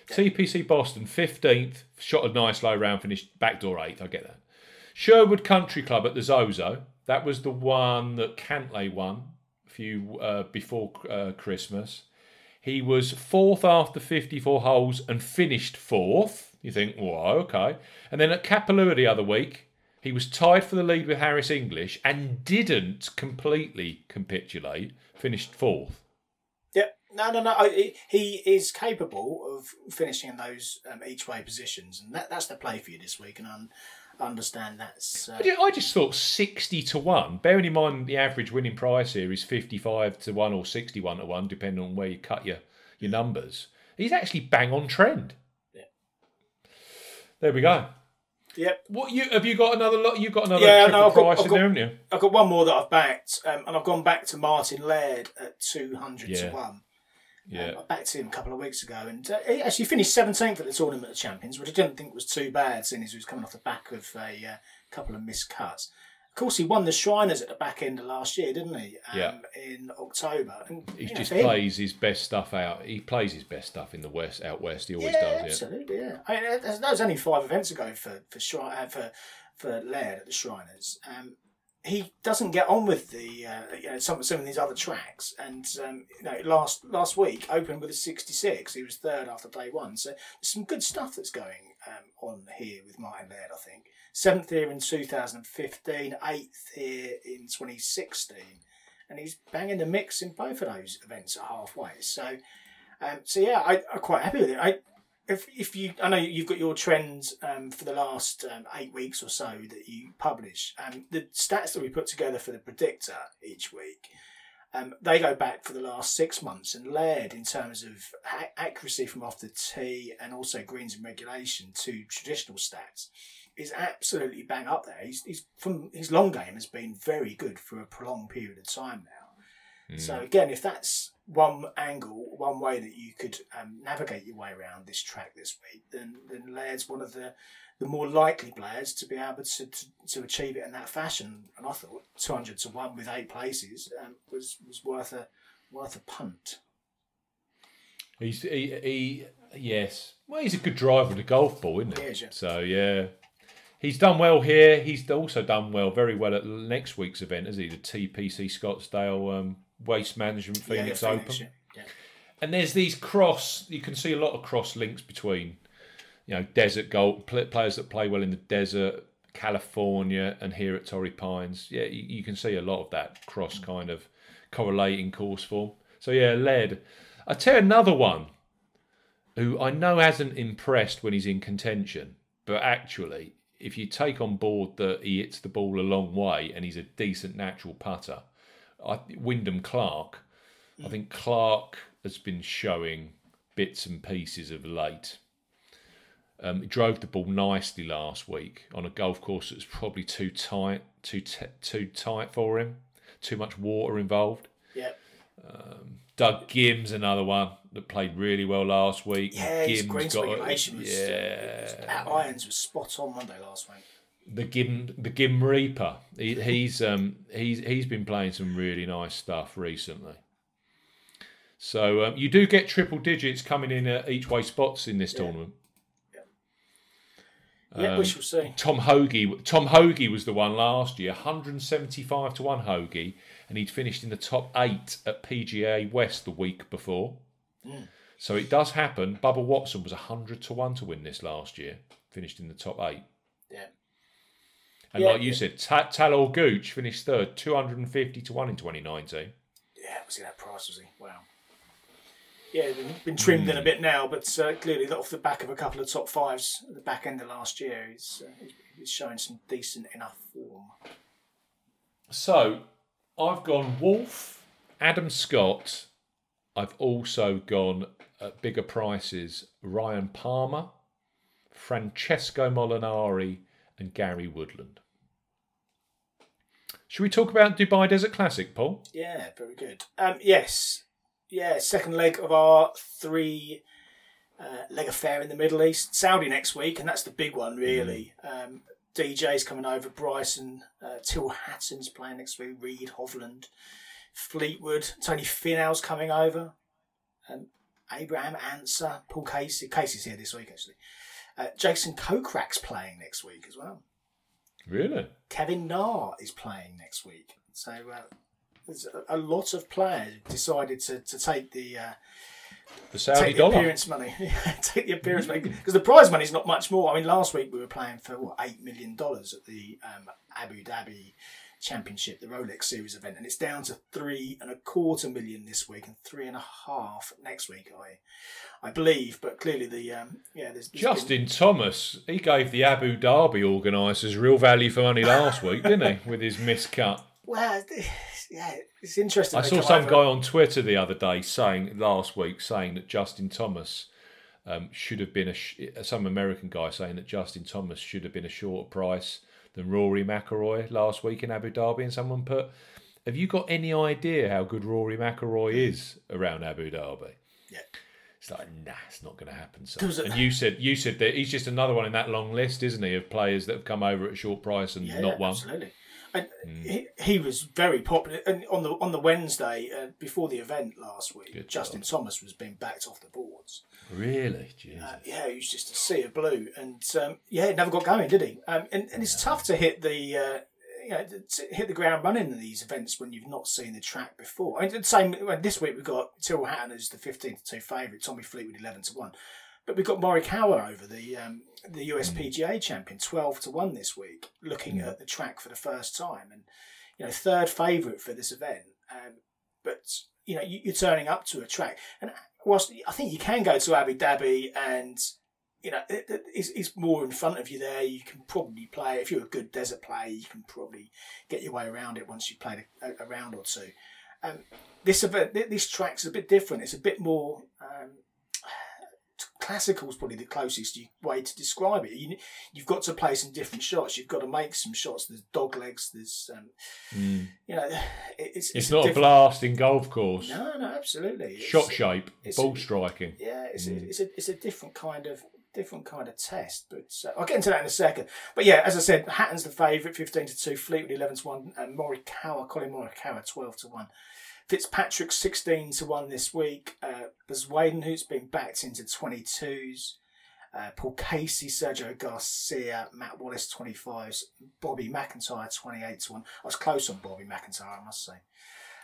TPC Boston 15th. Shot a nice low round. Finished backdoor eighth. I get that. Sherwood Country Club at the Zozo. That was the one that Cantlay won a few uh, before uh, Christmas. He was fourth after 54 holes and finished fourth. You think, well, okay. And then at Kapalua the other week, he was tied for the lead with Harris English and didn't completely capitulate, finished fourth. No, no, no. I, he- is capable of finishing in those um, each way positions, and that, that's the play for you this week. And I understand that's. Uh, I just thought 60 to 1, bearing in mind the average winning price here is 55 to 1 or 61 to 1, depending on where you cut your, your numbers. He's actually bang on trend. Yeah. There we go. yep. What you have you got another lot? You've got another Yeah, triple no, I've got- price I've in got- there, haven't you? I've got one more that I've backed, um, and I've gone back to Martin Laird at two hundred Yeah. to one. Yeah. Um, I backed him a couple of weeks ago, and uh, he actually finished seventeenth at the Tournament of Champions, which I didn't think was too bad, seeing as he was coming off the back of a uh, couple of missed cuts. Of course, he won the Shriners at the back end of last year, didn't he? Um, Yeah. In October, and, He know, just for him- plays his best stuff out. He plays his best stuff in the west, out west. He always yeah, does. Yeah. absolutely. Yeah, I mean, that that was only five events ago for for Shri- uh, for for Laird at the Shriners. Um, he doesn't get on with the uh, you know some some of these other tracks, and um, you know last last week opened with a sixty six. He was third after day one, so there's some good stuff that's going um, on here with Martin Laird. I think seventh here in 2015, eighth here in 2016, and he's banging the mix in both of those events at halfway. So. Um, so yeah, I, I'm quite happy with it. I, if if you, I know you've got your trends um, for the last um, eight weeks or so that you publish. Um, the stats that we put together for the predictor each week, um, they go back for the last six months. And Laird, in terms of a- accuracy from off the tee and also greens and regulation to traditional stats, is absolutely bang up there. He's, he's from his long game has been very good for a prolonged period of time now. So again, if that's one angle, one way that you could um, navigate your way around this track this week, then then Laird's one of the the more likely players to be able to, to, to achieve it in that fashion. And I thought two hundred to one with eight places um, was was worth a worth a punt. He's he, he yes. Well, he's a good driver of the golf ball, isn't he? He is, yeah. So yeah, he's done well here. He's also done well, very well at next week's event, is he? The TPC Scottsdale um, Waste Management Phoenix yeah, Open. yeah. Yeah. And there's these cross. You can see a lot of cross links between, you know, desert golf players that play well in the desert, California, and here at Torrey Pines. Yeah, you, you can see a lot of that cross kind of correlating course form. So yeah, led. I tell you another one who I know hasn't impressed when he's in contention, but actually, if you take on board that he hits the ball a long way and he's a decent natural putter, I, Wyndham Clark. I think Clark has been showing bits and pieces of late. Um, he drove the ball nicely last week on a golf course that's probably too tight, too t- too tight for him, too much water involved. Yeah. Doug Ghims, another one that played really well last week. Yeah, his greens a- was, yeah, was, at irons was spot on Monday last week. the Ghim the Ghim Reaper. He, he's um he's he's been playing some really nice stuff recently. So um, you do get triple digits coming in at each way spots in this tournament. Yeah, Um, we shall see. Tom Hoge Tom Hoge was the one last year, 175 to 1 Hoge, and he'd finished in the top 8 at PGA West the week before. Hmm. So it does happen. Bubba Watson was 100 to 1 to win this last year, finished in the top 8. Yeah. And Yeah, like you yeah. said, Ta- Talor Gooch finished third, 250 to 1 in 2019. Yeah, was he that price? Was he? Wow. Yeah, been, been trimmed in a bit now, but uh, clearly off the back of a couple of top fives at the back end of last year, he's, uh, he's showing some decent enough form. So I've gone Wolff, Adam Scott. I've also gone at bigger prices, Ryan Palmer, Francesco Molinari, and Gary Woodland. Should we talk about Dubai Desert Classic, Paul? Yeah, very good. Um, yes, yeah, second leg of our three uh, leg affair in the Middle East. Saudi next week, and that's the big one, really. Um, DJ's coming over. Bryson, uh, Tyrrell Hatton's playing next week. Reed Hovland, Fleetwood, Tony Finau's coming over. Um, Abraham Ancer, Paul Casey. Casey's here this week, actually. Uh, Jason Kokrak's playing next week as well. Really? Kevin Na is playing next week. So uh, there's a, a lot of players decided to, to take the uh, The Saudi take the appearance money. take the appearance money because the prize money is not much more. I mean, last week we were playing for what eight million dollars at the um, Abu Dhabi Championship, the Rolex Series event, and it's down to three and a quarter million this week and three and a half next week. I, I believe, but clearly the um, yeah, there's, there's been- Justin Thomas, he gave the Abu Dhabi organisers real value for money last week, didn't he? With his miscut. well, yeah, it's interesting. I saw some over- guy on Twitter the other day saying last week saying that Justin Thomas um, should have been a sh- some American guy saying that Justin Thomas should have been a shorter price than Rory McIlroy last week in Abu Dhabi, and someone put, "Have you got any idea how good Rory McIlroy is around Abu Dhabi?" Yeah. It's like, nah, it's not going to happen. So. There was a- And you said you said that he's just another one in that long list, isn't he, of players that have come over at a short price and Yeah, not won. Absolutely. And Hmm. he, he was very popular. And on the on the Wednesday uh, before the event last week, Good Justin Thomas was being backed off the boards. Really? Jesus. Uh, yeah, he was just a sea of blue, and um, yeah, he never got going, did he? Um, and, and it's tough to hit the. Uh, you know, to hit the ground running in these events when you've not seen the track before. I mean, the same. well, This week we've got Tyrrell Hatton as the fifteen to two favourite, Tommy Fleetwood eleven to one, but we've got Morikawa over the um, the USPGA champion twelve to one this week, looking at the track for the first time, and you know third favourite for this event. Um, but you know you, you're turning up to a track, and whilst I think you can go to Abu Dhabi and you know it, it, it's, it's more in front of you there. You can probably play if you're a good desert player. You can probably get your way around it once you've played a, a round or two. Um, this event, this track's a bit different. It's a bit more. Um, classical is probably the closest you, way to describe it. You, you've got to play some different shots. You've got to make some shots. There's dog legs. There's, um, you know, it, it's It's, a not a different- blasting golf course. No, no, absolutely. It's- Shot shape, it's- ball striking. yeah, it's, a, it's a it's a different kind of different kind of test. But uh, I'll get into that in a second. But yeah, as I said, Hatton's the favourite, fifteen to two. Fleetwood eleven to one, and Morikawa, Collin Morikawa, twelve to one. Fitzpatrick sixteen to one this week. Uh, Waden, who's been backed into twenty twos. Uh, Paul Casey, Sergio Garcia, Matt Wallace, 25s, Bobby MacIntyre, 28 to 1. I was close on Bobby MacIntyre, I must say.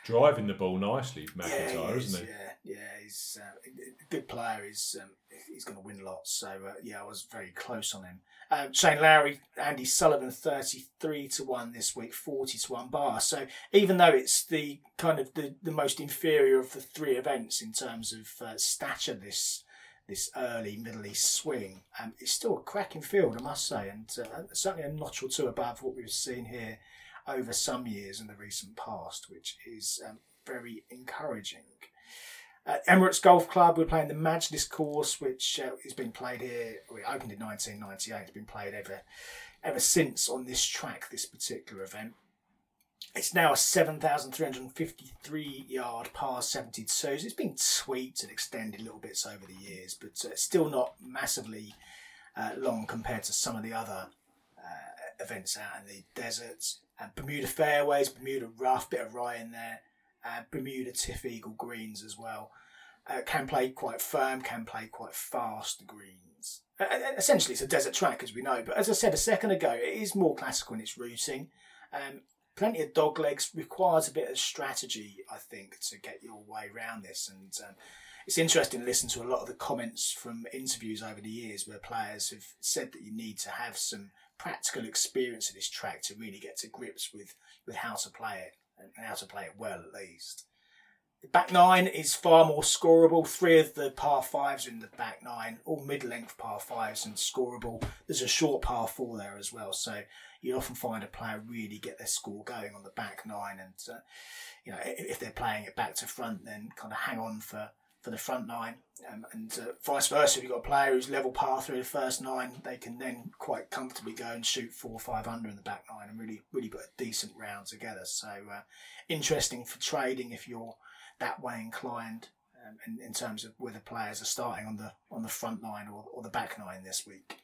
Driving the ball nicely, MacIntyre, yeah, is, isn't he? Yeah, yeah, he's uh, a good player. He's um, he's going to win lots. So uh, yeah, I was very close on him. Um, Shane Lowry, Andy Sullivan, thirty-three to one this week, forty to one bar. So even though it's the kind of the, the most inferior of the three events in terms of uh, stature, this this early Middle East swing, um, it's still a cracking field, I must say, and uh, certainly a notch or two above what we've seen here over some years in the recent past, which is um, very encouraging. At Emirates Golf Club, we're playing the Majlis course, which uh, has been played here. We opened in 1998. It's been played ever, ever since on this track, this particular event. It's now a 7,353 yard par 72. So it's been tweaked and extended little bits over the years, but uh, still not massively uh, long compared to some of the other uh, events out in the deserts. Uh, Bermuda fairways, Bermuda rough, bit of rye in there. Uh, Bermuda TifEagle greens as well. Uh, can play quite firm, can play quite fast the greens. Uh, uh, essentially, it's a desert track, as we know. But as I said a second ago, it is more classical in its routing. Um, plenty of dog legs requires a bit of strategy, I think, to get your way around this. And um, it's interesting to listen to a lot of the comments from interviews over the years where players have said that you need to have some practical experience of this track to really get to grips with, with how to play it and how to play it well at least. The back nine is far more scoreable. Three of the par fives are in the back nine, all mid-length par fives and scoreable. There's a short par four there as well, so you often find a player really get their score going on the back nine, and uh, you know if they're playing it back to front, then kind of hang on for for the front nine. Um, and uh, vice versa, if you've got a player who's level par through the first nine, they can then quite comfortably go and shoot four or five under in the back nine and really, really put a decent round together. So uh, interesting for trading if you're that way inclined. Um, in, in terms of whether players are starting on the on the front nine or, or the back nine this week,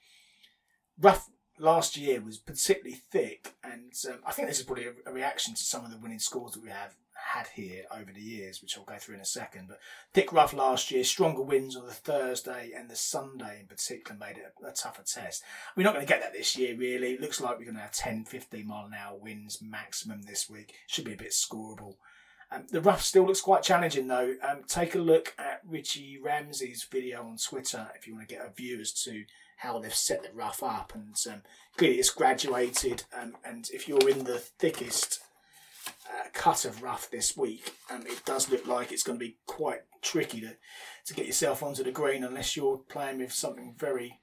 rough last year was particularly thick, and um, I think this is probably a, a, reaction to some of the winning scores that we have had here over the years, which I'll go through in a second. But thick rough last year, stronger winds on the Thursday and the Sunday in particular made it a, a tougher test. We're not going to get that this year, really. It looks like we're going to have 10, 15 mile an hour winds maximum this week. Should be a bit scoreable. Um, the rough still looks quite challenging though. Um, take a look at Richie Ramsay's video on Twitter if you want to get a view as to how they've set the rough up. And um, clearly it's graduated. Um, and if you're in the thickest uh, cut of rough this week, and it does look like it's going to be quite tricky to, to get yourself onto the green unless you're playing with something very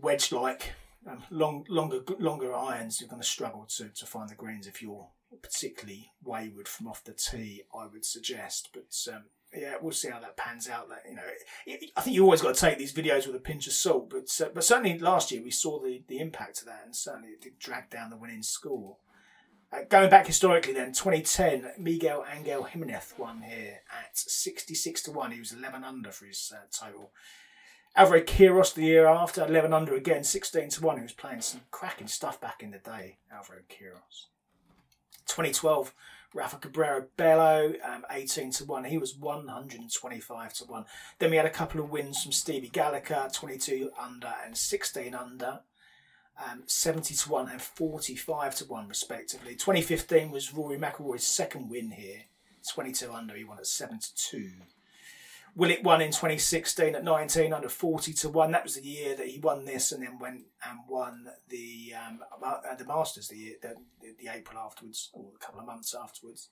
wedge like. Um, long, longer, longer irons, you're going to struggle to, to find the greens if you're particularly wayward from off the tee. I would suggest, but um, yeah, we'll see how that pans out. That you know, I think you always got to take these videos with a pinch of salt. But uh, but certainly last year we saw the the impact of that, and certainly it did drag down the winning score. Going back historically, then 2010, Miguel Angel Jimenez won here at 66 to one. He was 11 under for his uh, total. Alvaro Quiros the year after, 11 under again, 16 to one. He was playing some cracking stuff back in the day. Alvaro Quiros. 2012. Rafa Cabrera Bello, um, 18 to 1. He was 125 to 1. Then we had a couple of wins from Stevie Gallacher, 22 under and 16 under. Um, 70 to 1 and 45 to 1 respectively. 2015 was Rory McIlroy's second win here. 22 under, he won at 7 to 2. Willett won in 2016 at 19 under 40 to 1. That was the year that he won this and then went and won the um, uh, the Masters the, year, the, the April afterwards, or a couple of months afterwards.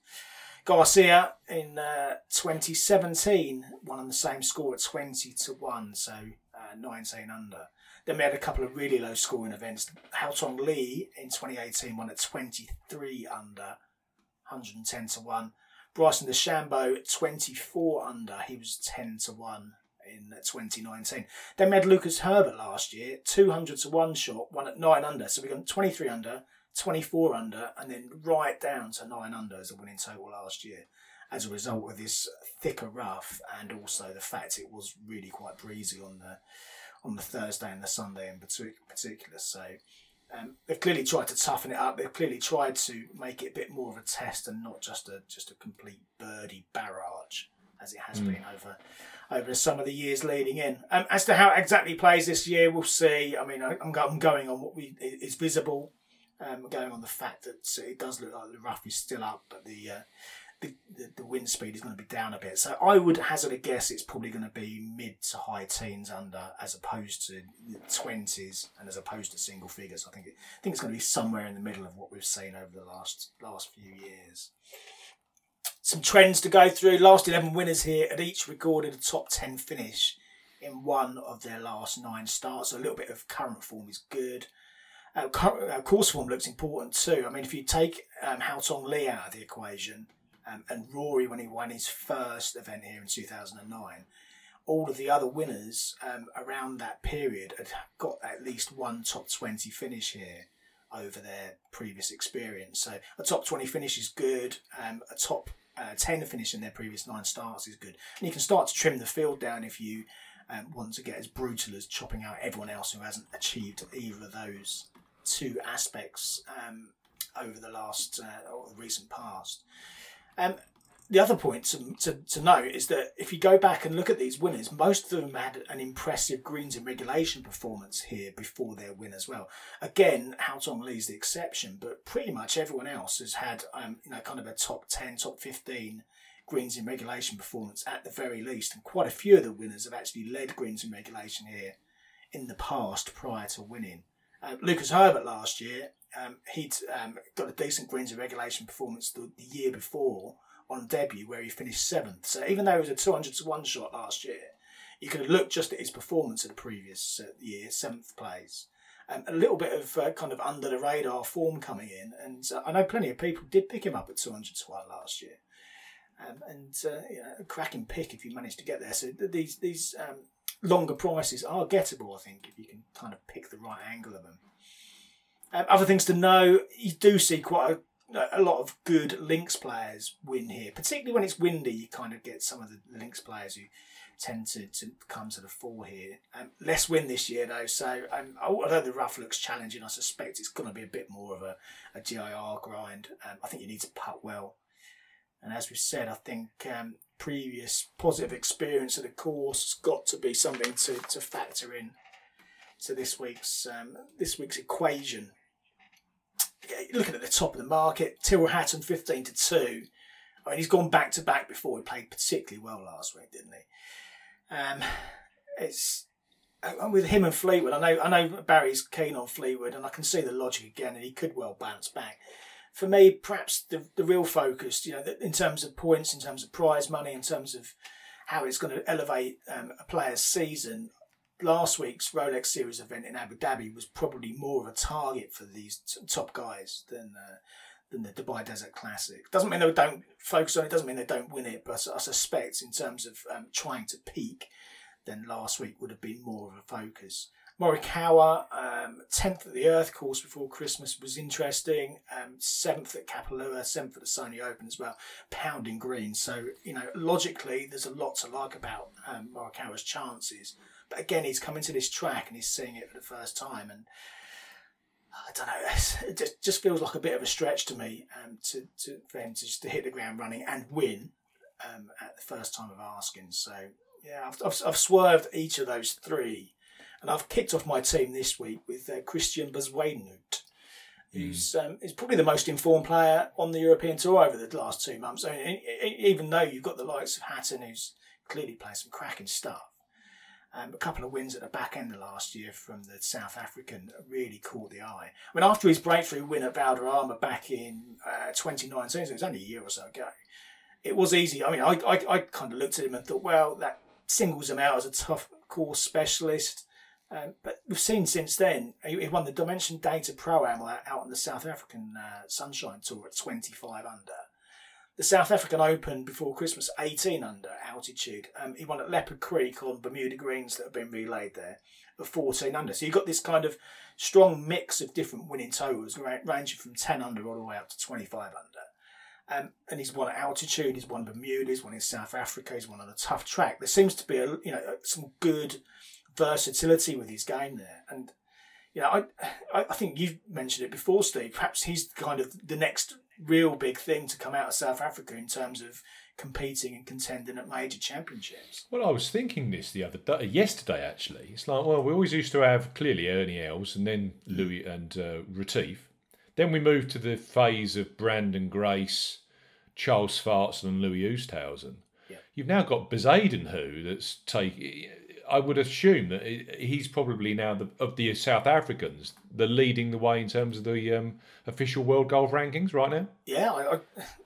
Garcia in uh, 2017 won on the same score at 20 to 1, so uh, 19 under. Then we had a couple of really low scoring events. Haotong Li in 2018 won at 23 under, 110 to 1. Bryson DeChambeau, 24 under. He was 10 to 1 in 2019. Then we had Lucas Herbert last year, 200 to 1 shot, won at 9 under. So we got 23 under, 24 under, and then right down to 9 under as a winning total last year as a result of this thicker rough and also the fact it was really quite breezy on the on the Thursday and the Sunday in particular. So um, they've clearly tried to toughen it up. They've clearly tried to make it a bit more of a test and not just a just a complete birdie barrage as it has mm. been over over some of the years leading in. Um, as to how it exactly plays this year, we'll see. I mean, I, am going on what we is visible, um, going on the fact that it does look like the rough is still up, but the uh, the, the, the wind speed is going to be down a bit. So I would hazard a guess it's probably going to be mid to high teens under as opposed to twenties and as opposed to single figures. I think it, I think it's going to be somewhere in the middle of what we've seen over the last last few years. Some trends to go through. Last eleven winners here had each recorded a top ten finish in one of their last nine starts. So a little bit of current form is good. Uh, uh course form looks important too. I mean, if you take um, Haotong Li out of the equation, um, and Rory when he won his first event here in 2009. All of the other winners um, around that period had got at least one top 20 finish here over their previous experience. So a top 20 finish is good. Um, a top uh, 10 finish in their previous nine starts is good. And you can start to trim the field down if you um, want to get as brutal as chopping out everyone else who hasn't achieved either of those two aspects um, over the last uh, or the recent past. Um, the other point to, to, to note is that if you go back and look at these winners, most of them had an impressive greens in regulation performance here before their win as well. Again, Haotong Li's the exception, but pretty much everyone else has had um, you know kind of a top ten, top fifteen greens in regulation performance at the very least, and quite a few of the winners have actually led greens in regulation here in the past prior to winning. Uh, Lucas Herbert last year um, he'd um, got a decent greens and regulation performance the, the, year before on debut, where he finished seventh. So even though he was a 200 to 1 shot last year, you could have looked just at his performance of the previous uh, year, seventh place. Um, a little bit of uh, kind of under the radar form coming in, and uh, I know plenty of people did pick him up at 200 to 1 last year. um, and uh, you know, a cracking pick if you manage to get there. So th- these these um, longer prices are gettable, I think, if you can kind of pick the right angle of them. Um, other things to know: you do see quite a a lot of good links players win here, particularly when it's windy. You kind of get some of the links players who tend to, to come to the fore here. Um, less wind this year though, so um, although the rough looks challenging, I suspect it's going to be a bit more of a, a GIR grind. Um, I think you need to putt well, and as we said, I think um, previous positive experience of the course has got to be something to, to factor in to this week's um, this week's equation looking at the top of the market, Tyrrell Hatton 15 to 2. I mean, he's gone back to back before. He played particularly well last week, didn't he? Um, it's uh, with him and Fleetwood. I know, I know Barry's keen on Fleetwood, and I can see the logic again, and he could well bounce back. For me, perhaps the the real focus, you know, in terms of points, in terms of prize money, in terms of how it's going to elevate um, a player's season, last week's Rolex Series event in Abu Dhabi was probably more of a target for these t- top guys than uh, than the Dubai Desert Classic. Doesn't mean they don't focus on it. Doesn't mean they don't win it. But I suspect in terms of um, trying to peak, then last week would have been more of a focus. Morikawa, um, 10th at the Earth course before Christmas was interesting. Um, 7th at Kapalua, 7th at the Sony Open as well, pounding green. So, you know, logically, there's a lot to like about um, Morikawa's chances. But again, he's coming to this track and he's seeing it for the first time, and I don't know. It just, just feels like a bit of a stretch to me um, to, to for him to just to hit the ground running and win um, at the first time of asking. So yeah, I've, I've, I've, swerved each of those three, and I've kicked off my team this week with uh, Christiaan Bezuidenhout. Who's um, is probably the most informed player on the European Tour over the last two months. I mean, even though you've got the likes of Hatton, who's clearly playing some cracking stuff, um, a couple of wins at the back end of last year from the South African really caught the eye. I mean, after his breakthrough win at Valderrama back in uh, 2019, so it was only a year or so ago, it was easy. I mean, I, I, I kind of looked at him and thought, well, that singles him out as a tough course specialist. Um, but we've seen since then, he, won the Dimension Data Pro Am out on the South African uh, Sunshine Tour at 25 under the South African Open before Christmas, 18 under altitude. Um, he won at Leopard Creek on Bermuda Greens that have been relayed there at 14 under. So you've got this kind of strong mix of different winning totals ranging from 10 under all the way up to 25 under. Um, and he's won at altitude, he's won Bermuda, he's won in South Africa, he's won on a tough track. There seems to be a, you know some good versatility with his game there. And you know, I I think you've mentioned it before, Steve. Perhaps he's kind of the next real big thing to come out of South Africa in terms of competing and contending at major championships. Well, I was thinking this the other day, yesterday actually. It's like, well, we always used to have clearly Ernie Els and then Louis and uh, Retief. Then we moved to the phase of Branden Grace, Charl Schwartzel and Louis Oosthuizen. Yeah. You've now got Bezuidenhout that's taking I would assume that he's probably now the, of the South Africans, the leading the way in terms of the um, official world golf rankings right now. Yeah, I, I,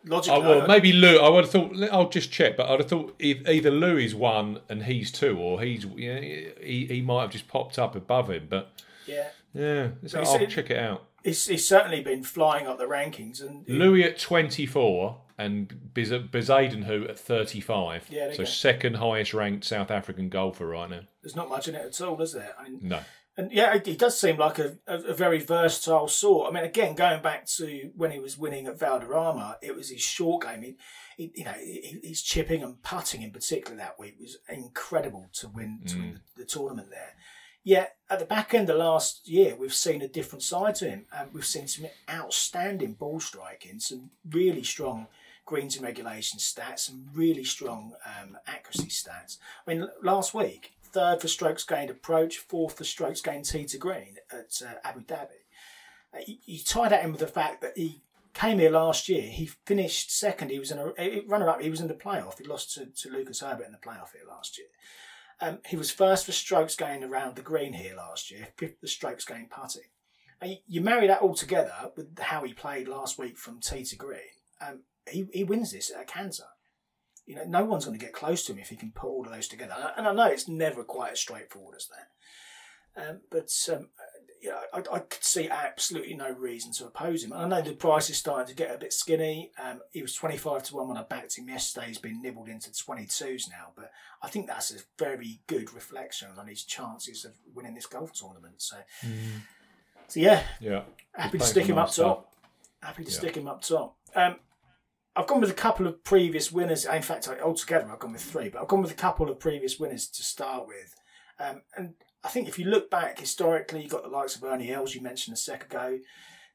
logically. Oh, well, maybe Lou. I would have thought. I'll just check, but I'd have thought either Lou is one and he's two, or he's you know, he he might have just popped up above him. But yeah, yeah, so I'll check it out. He's, he's certainly been flying up the rankings, and Louis at twenty four and Biz- Bezuidenhout at 35. Yeah, so second highest ranked South African golfer right now. There's not much in it at all, is there? I mean, no. And yeah, he does seem like a, a, very versatile sort. I mean, again, going back to when he was winning at Valderrama, it was his short game. He, he you know, he, he's chipping and putting in particular that week was incredible to win to mm. win the, the tournament there. Yet at the back end of last year, we've seen a different side to him, and we've seen some outstanding ball striking, some really strong greens and regulation stats, some really strong um, accuracy stats. I mean, last week, third for strokes gained approach, fourth for strokes gained tee to green at uh, Abu Dhabi. Uh, you, you tie that in with the fact that he came here last year. He finished second. He was in a runner up. He was in the playoff. He lost to, to Lucas Herbert in the playoff here last year. Um, he was first for strokes gained around the green here last year, fifth for strokes gained putting. And you, marry that all together with how he played last week from tee to green. Um, he, he wins this at Kansas. You know, no one's going to get close to him if he can put all of those together. And I know it's never quite as straightforward as that. Um, but um, you know, I, I could see absolutely no reason to oppose him. And I know the price is starting to get a bit skinny. Um, he was 25 to 1 when I backed him yesterday. He's been nibbled into 22s now. But I think that's a very good reflection on his chances of winning this golf tournament. So, so yeah, Yeah. happy to stick him up top. Happy to Yeah. stick him up top. Um, I've gone with a couple of previous winners. In fact, altogether, I've gone with three, but I've gone with a couple of previous winners to start with. Um, and I think if you look back historically, you've got the likes of Ernie Els, you mentioned a second ago.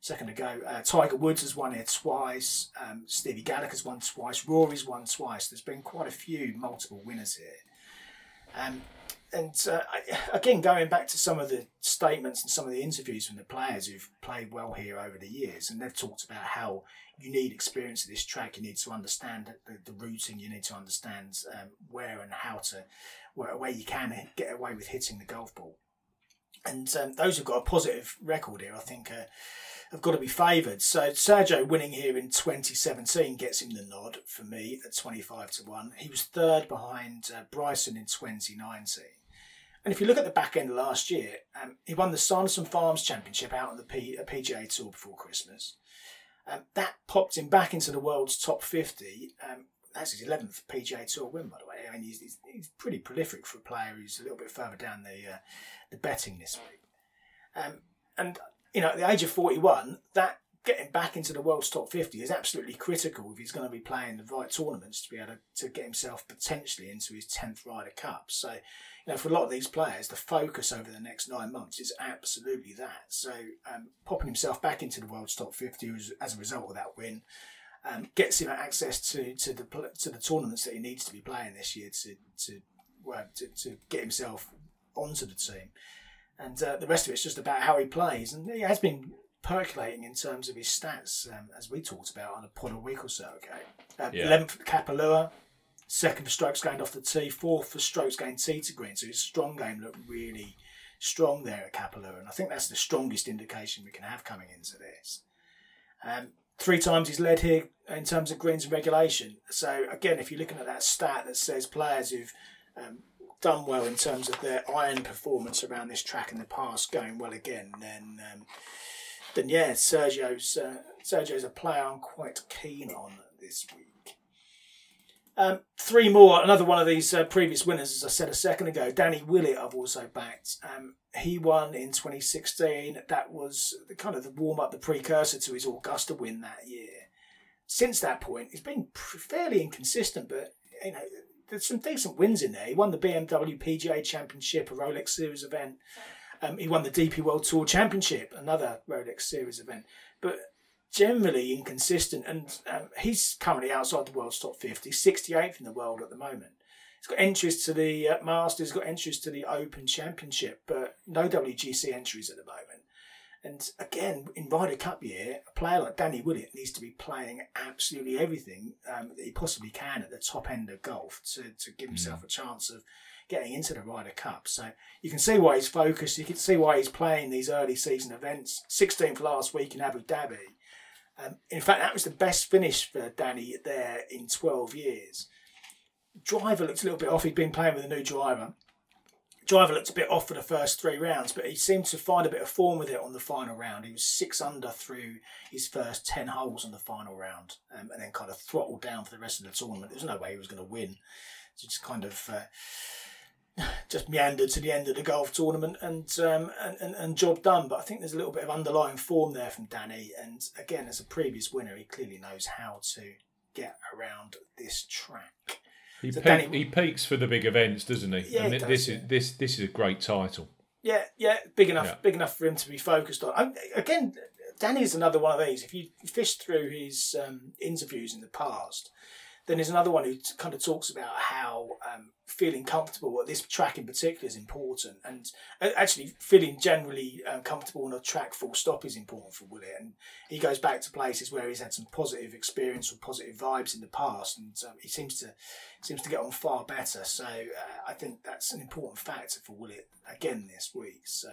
Second ago, uh, Tiger Woods has won here twice. Um, Stevie Gallacher's won twice. Rory's won twice. There's been quite a few multiple winners here. Um, and uh, again, going back to some of the statements and some of the interviews from the players who've played well here over the years, and they've talked about how you need experience of this track. You need to understand the, the routing. You need to understand um, where and how to where, where you can get away with hitting the golf ball. And um, those who've got a positive record here, I think, uh, have got to be favoured. So Sergio winning here in 2017 gets him the nod for me at 25 to 1. He was third behind uh, Bryson in 2019. And if you look at the back end of last year, um, he won the Sanderson Farms Championship out on the P- PGA Tour before Christmas. Um, that popped him back into the world's top 50. Um, that's his 11th PGA Tour win, by the way. I mean, he's, he's, he's pretty prolific for a player who's a little bit further down the uh, the betting this week. Um, and you know, at the age of 41, that getting back into the world's top 50 is absolutely critical if he's going to be playing the right tournaments to be able to, to get himself potentially into his 10th Ryder Cup. So, know, for a lot of these players, the focus over the next nine months is absolutely that. So, um, popping himself back into the world's top 50 as, as a result of that win um, gets him access to, to the to the tournaments that he needs to be playing this year to to well, to, to get himself onto the team. And uh, the rest of it's just about how he plays. And he has been percolating in terms of his stats, um, as we talked about on a pod a week or so ago. Uh, Yeah. 11th for Kapalua, second for strokes gained off the tee, fourth for strokes gained tee to green. So his strong game looked really strong there at Kapalua. And I think that's the strongest indication we can have coming into this. Um, three times he's led here in terms of greens and regulation. So again, if you're looking at that stat that says players who've um, done well in terms of their iron performance around this track in the past going well again, then um, then yeah, Sergio's uh, Sergio's a player I'm quite keen on this week. Um, three more. Another one of these uh, previous winners, as I said a second ago, Danny Willett. I've also backed. Um, he won in 2016. That was the kind of the warm up, the precursor to his Augusta win that year. Since that point, he's been fairly inconsistent, but you know, there's some decent wins in there. He won the BMW PGA Championship, a Rolex Series event. Um, he won the DP World Tour Championship, another Rolex Series event. But generally inconsistent, and um, he's currently outside the world's top 50, 68th in the world at the moment. He's got entries to the uh, Masters, got entries to the Open Championship, but no WGC entries at the moment. And again, in Ryder Cup year, a player like Danny Willett needs to be playing absolutely everything um, that he possibly can at the top end of golf to, to give himself a chance of getting into the Ryder Cup. So you can see why he's focused. You can see why he's playing these early season events. 16th last week in Abu Dhabi. Um, in fact, that was the best finish for Danny there in 12 years. Driver looked a little bit off. He'd been playing with a new driver. Driver looked a bit off for the first three rounds, but he seemed to find a bit of form with it on the final round. He was six under through his first 10 holes on the final round um, and then kind of throttled down for the rest of the tournament. There was no way he was going to win. So just kind of uh, just meandered to the end of the golf tournament and, um, and, and and job done. But I think there's a little bit of underlying form there from Danny. And again, as a previous winner, he clearly knows how to get around this track. He, So peak- Danny- he peaks for the big events, doesn't he? Yeah, and he does, this yeah. is this this is a great title. Yeah, yeah, big enough, Yeah. big enough for him to be focused on. Um, again, Danny's another one of these. If you fish through his um, interviews in the past, then there's another one who kind of talks about how um, feeling comfortable at this track in particular is important, and uh, actually feeling generally um, comfortable on a track full stop is important for Willett. And he goes back to places where he's had some positive experience or positive vibes in the past, and um, he seems to seems to get on far better. So uh, I think that's an important factor for Willett again this week. So,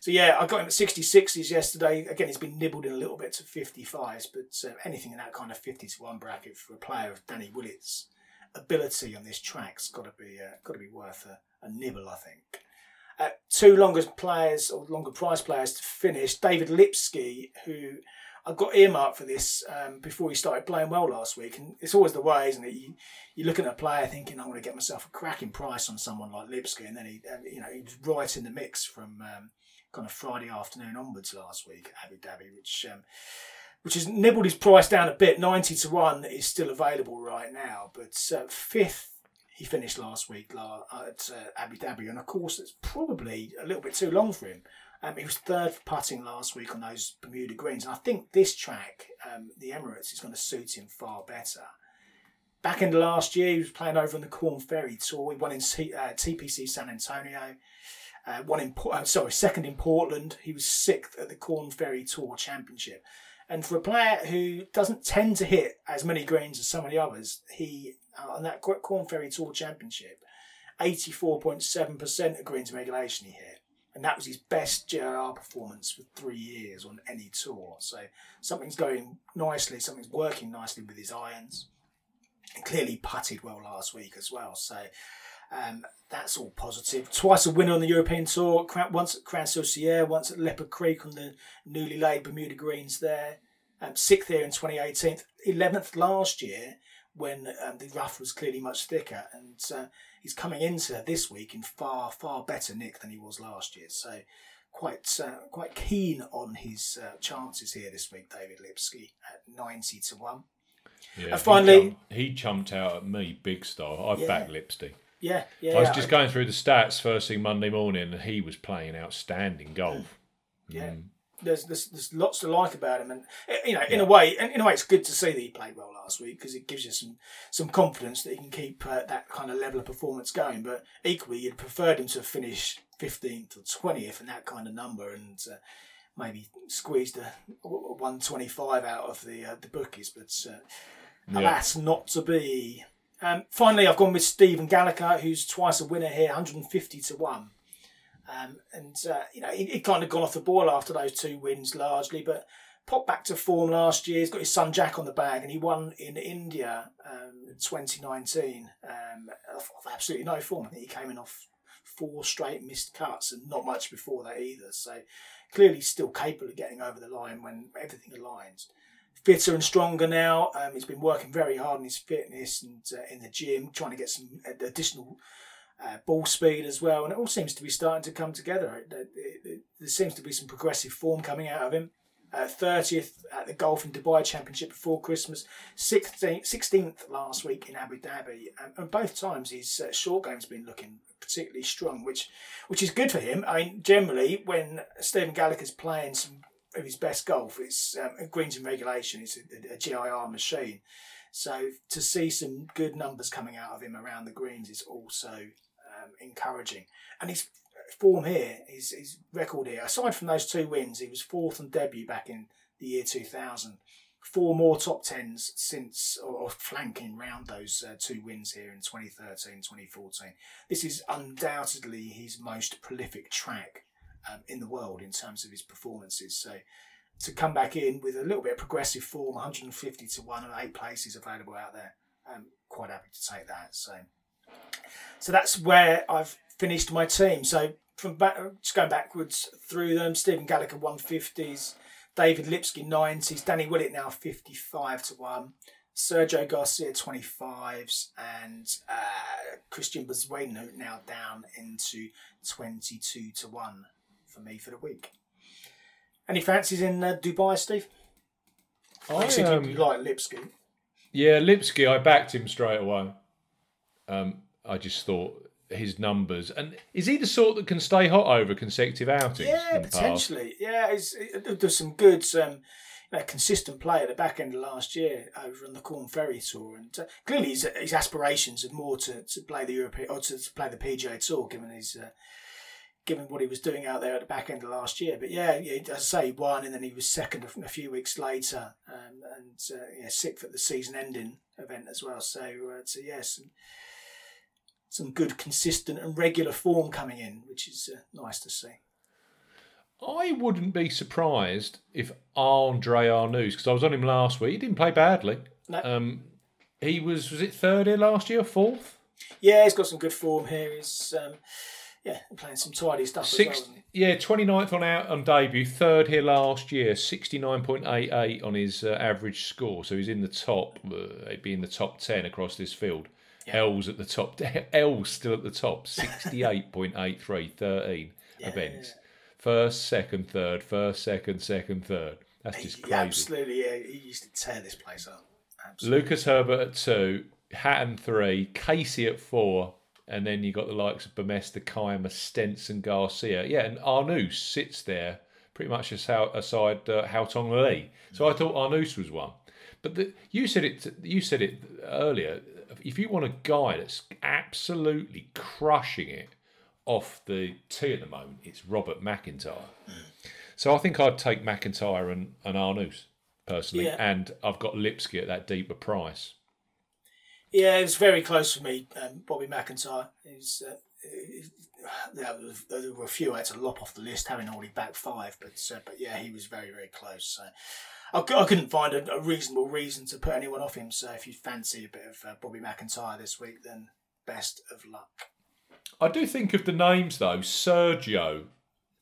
so yeah, I got him at 66s yesterday. Again, he's been nibbled in a little bit to 55s, but uh, anything in that kind of 50 to one bracket for a player of Danny Willett's ability on this track's got to be uh, got to be worth a, a nibble, I think. Uh, two longer players or longer prize players to finish. David Lipsky, who I got earmarked for this um, before he started playing well last week, and it's always the way, isn't it? You, you're looking at a player thinking, "I'm going to get myself a cracking price on someone like Lipsky," and then he, uh, you know, he was right in the mix from um, kind of Friday afternoon onwards last week, Abu Dhabi, which um, which has nibbled his price down a bit. Ninety to one is still available right now, but uh, fifth he finished last week at uh, Abu Dhabi, and of course it's probably a little bit too long for him. Um, he was third for putting last week on those Bermuda greens, and I think this track, um, the Emirates, is going to suit him far better. Back in the last year, he was playing over on the Corn Ferry Tour. He won in uh, TPC San Antonio, uh, one in uh, sorry second in Portland. He was sixth at the Corn Ferry Tour Championship. And for a player who doesn't tend to hit as many greens as some of the others, he uh, on that Corn Ferry Tour Championship, 84.7% of greens regulation he hit and that was his best GIR performance for three years on any tour. So something's going nicely, something's working nicely with his irons. And clearly putted well last week as well. So um, that's all positive. Twice a winner on the European Tour, once at Crans-sur-Sierre, once at Leopard Creek on the newly laid Bermuda Greens there. Um, sixth here in 2018, 11th last year when um, the rough was clearly much thicker. And uh, he's coming into this week in far far better nick than he was last year. So quite uh, quite keen on his uh, chances here this week, David Lipsky at ninety to one. Yeah, and finally, he jumped, he jumped, out at me big star. I yeah. backed Lipsky. Yeah, yeah. I was yeah, just going through the stats first thing Monday morning, and he was playing outstanding golf. Yeah, mm there's, there's there's lots to like about him, and eh, you know, in yeah. a way, in a way, it's good to see that he played well last week because it gives you some some confidence that he can keep uh, that kind of level of performance going. But equally, you'd preferred him to finish fifteenth or twentieth and that kind of number, and uh, maybe squeezed a one twenty five out of the uh, the bookies. But uh, yeah. alas, not to be. Um, finally, I've gone with Stephen Gallacher, who's twice a winner here, 150 to 1. Um, and uh, you know he, he kind of gone off the ball after those two wins largely, but popped back to form last year. He's got his son Jack on the bag, and he won in India um, 2019 um, of, absolutely no form. I think he came in off four straight missed cuts and not much before that either. So clearly still capable of getting over the line when everything aligns. Fitter and stronger now. Um, he's been working very hard on his fitness and uh, in the gym, trying to get some additional uh, ball speed as well, and it all seems to be starting to come together. It, it, it, there seems to be some progressive form coming out of him. Uh, 30th at the Golf in Dubai Championship before Christmas, 16th, 16th last week in Abu Dhabi, and, and both times his uh, short game's been looking particularly strong, which which is good for him. I mean, generally when Stephen Gallacher's playing some of his best golf, it's um, greens in regulation, it's a, a GIR machine. So to see some good numbers coming out of him around the greens is also um, encouraging. And his form here, his, his record here, aside from those two wins, he was fourth on debut back in the year 2000. Four more top tens since, or, flanking round those uh, two wins here in 2013, 2014. This is undoubtedly his most prolific track um, in the world in terms of his performances. So to come back in with a little bit of progressive form, 150 to one and eight places available out there. I'm quite happy to take that. So so that's where I've finished my team. So from back, just going backwards through them, Stephen Gallacher 150s, David Lipsky 90s, Danny Willett now 55 to 1, Sergio Garcia 25s, and uh, Christiaan Bezuidenhout now down into 22 to 1 for me for the week. Any fancies in uh, Dubai, Steve? I, said um, you like Lipsky. Yeah, Lipsky, I backed him straight away. Um, I just thought his numbers. And is he the sort that can stay hot over consecutive outings? Yeah, potentially. Yeah, it, there's some good, um, you know, consistent play at the back end of last year over on the Corn Ferry Tour, and uh, clearly his, his aspirations are more to, to play the European or to, to play the PGA Tour, given his. Uh, given what he was doing out there at the back end of last year, but yeah, as I say, he won, and then he was second a few weeks later, um, and uh, yeah, sixth at the season-ending event as well. So, uh, so yes, yeah, some good, consistent, and regular form coming in, which is uh, nice to see. I wouldn't be surprised if Andre Arnaus, because I was on him last week, he didn't play badly. No. Um, he was, was it third here last year, fourth? Yeah, he's got some good form here. He's, um, yeah, playing some tidy stuff Six, as well. yeah, 29th on out on debut, third here last year, 69.88 on his uh, average score. So he's in the top, uh, he'd be in the top 10 across this field. Els at the top, Els still at the top, 68.83, 13 events. First, second, third, first, second, second, third. That's just crazy. Absolutely, yeah. He used to tear this place up. Absolutely. Lucas Herbert at two, Hatton three, Casey at four, and then you got the likes of Bemesta, Kayama, Stenson, Garcia. Yeah, and Arnaus sits there pretty much aside, aside uh, Haotong Li. So I thought Arnaus was one. But the, you said it. You said it earlier. If you want a guy that's absolutely crushing it off the tee at the moment, it's Robert MacIntyre. So I think I'd take MacIntyre and, and Arnaus personally, Yeah. and I've got Lipsky at that deeper price. Yeah, it was very close for me. Um, Bobby MacIntyre. He's, uh, he- there, were a few I had to lop off the list, having already backed five. But uh, but yeah, he was very very close. So I, I couldn't find a, a reasonable reason to put anyone off him. So if you fancy a bit of uh, Bobby MacIntyre this week, then best of luck. I do think of the names though, Sergio.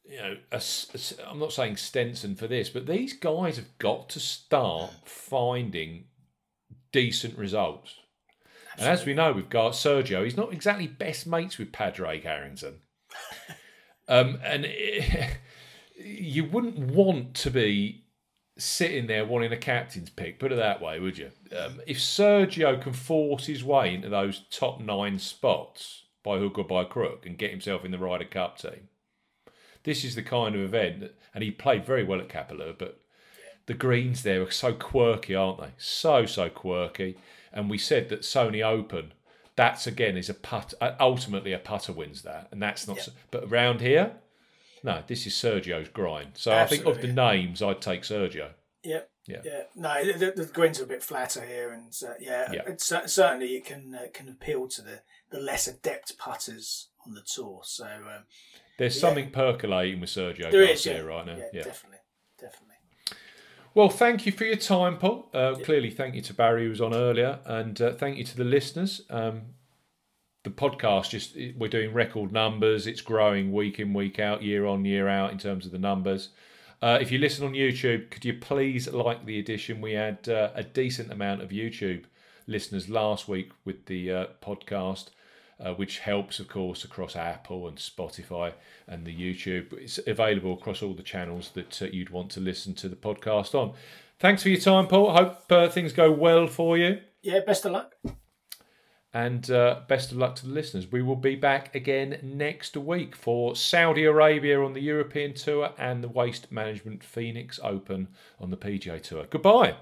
You know, s- a I'm not saying Stenson for this, but these guys have got to start finding decent results. And as we know, we've got Sergio. He's not exactly best mates with Padraig Harrington. um, and you wouldn't want to be sitting there wanting a captain's pick. Put it that way, would you? Um, if Sergio can force his way into those top nine spots by hook or by crook and get himself in the Ryder Cup team, this is the kind of event. That, and he played very well at Kapalua, but the greens there are so quirky, aren't they? So so quirky. And we said that Sony Open, that's again is a putt. uh, Ultimately, a putter wins that, and that's not. so- But around here, no, this is Sergio's grind. So I think of the names, I'd take Sergio. Yeah. Yeah. Yeah, no, the, the greens are a bit flatter here, and uh, yeah, Yeah. It's, uh, certainly it can uh, can appeal to the, the less adept putters on the tour. So um, There's Yeah. something percolating with Sergio there is, Garcia yeah, right now. yeah, Yeah. Well, thank you for your time, Paul. Uh, Clearly, thank you to Barry who was on earlier, and uh, thank you to the listeners. Um, the podcast just we're doing record numbers. It's growing week in, week out, year on, year out in terms of the numbers. Uh, if you listen on YouTube, could you please like the edition? We had uh, a decent amount of YouTube listeners last week with the uh, podcast, uh, which helps, of course, across Apple and Spotify and the YouTube. It's available across all the channels that uh, you'd want to listen to the podcast on. Thanks for your time, Paul. Hope uh, things go well for you. Yeah, best of luck. And uh, best of luck to the listeners. We will be back again next week for Saudi Arabia on the European Tour and the Waste Management Phoenix Open on the PGA Tour. Goodbye.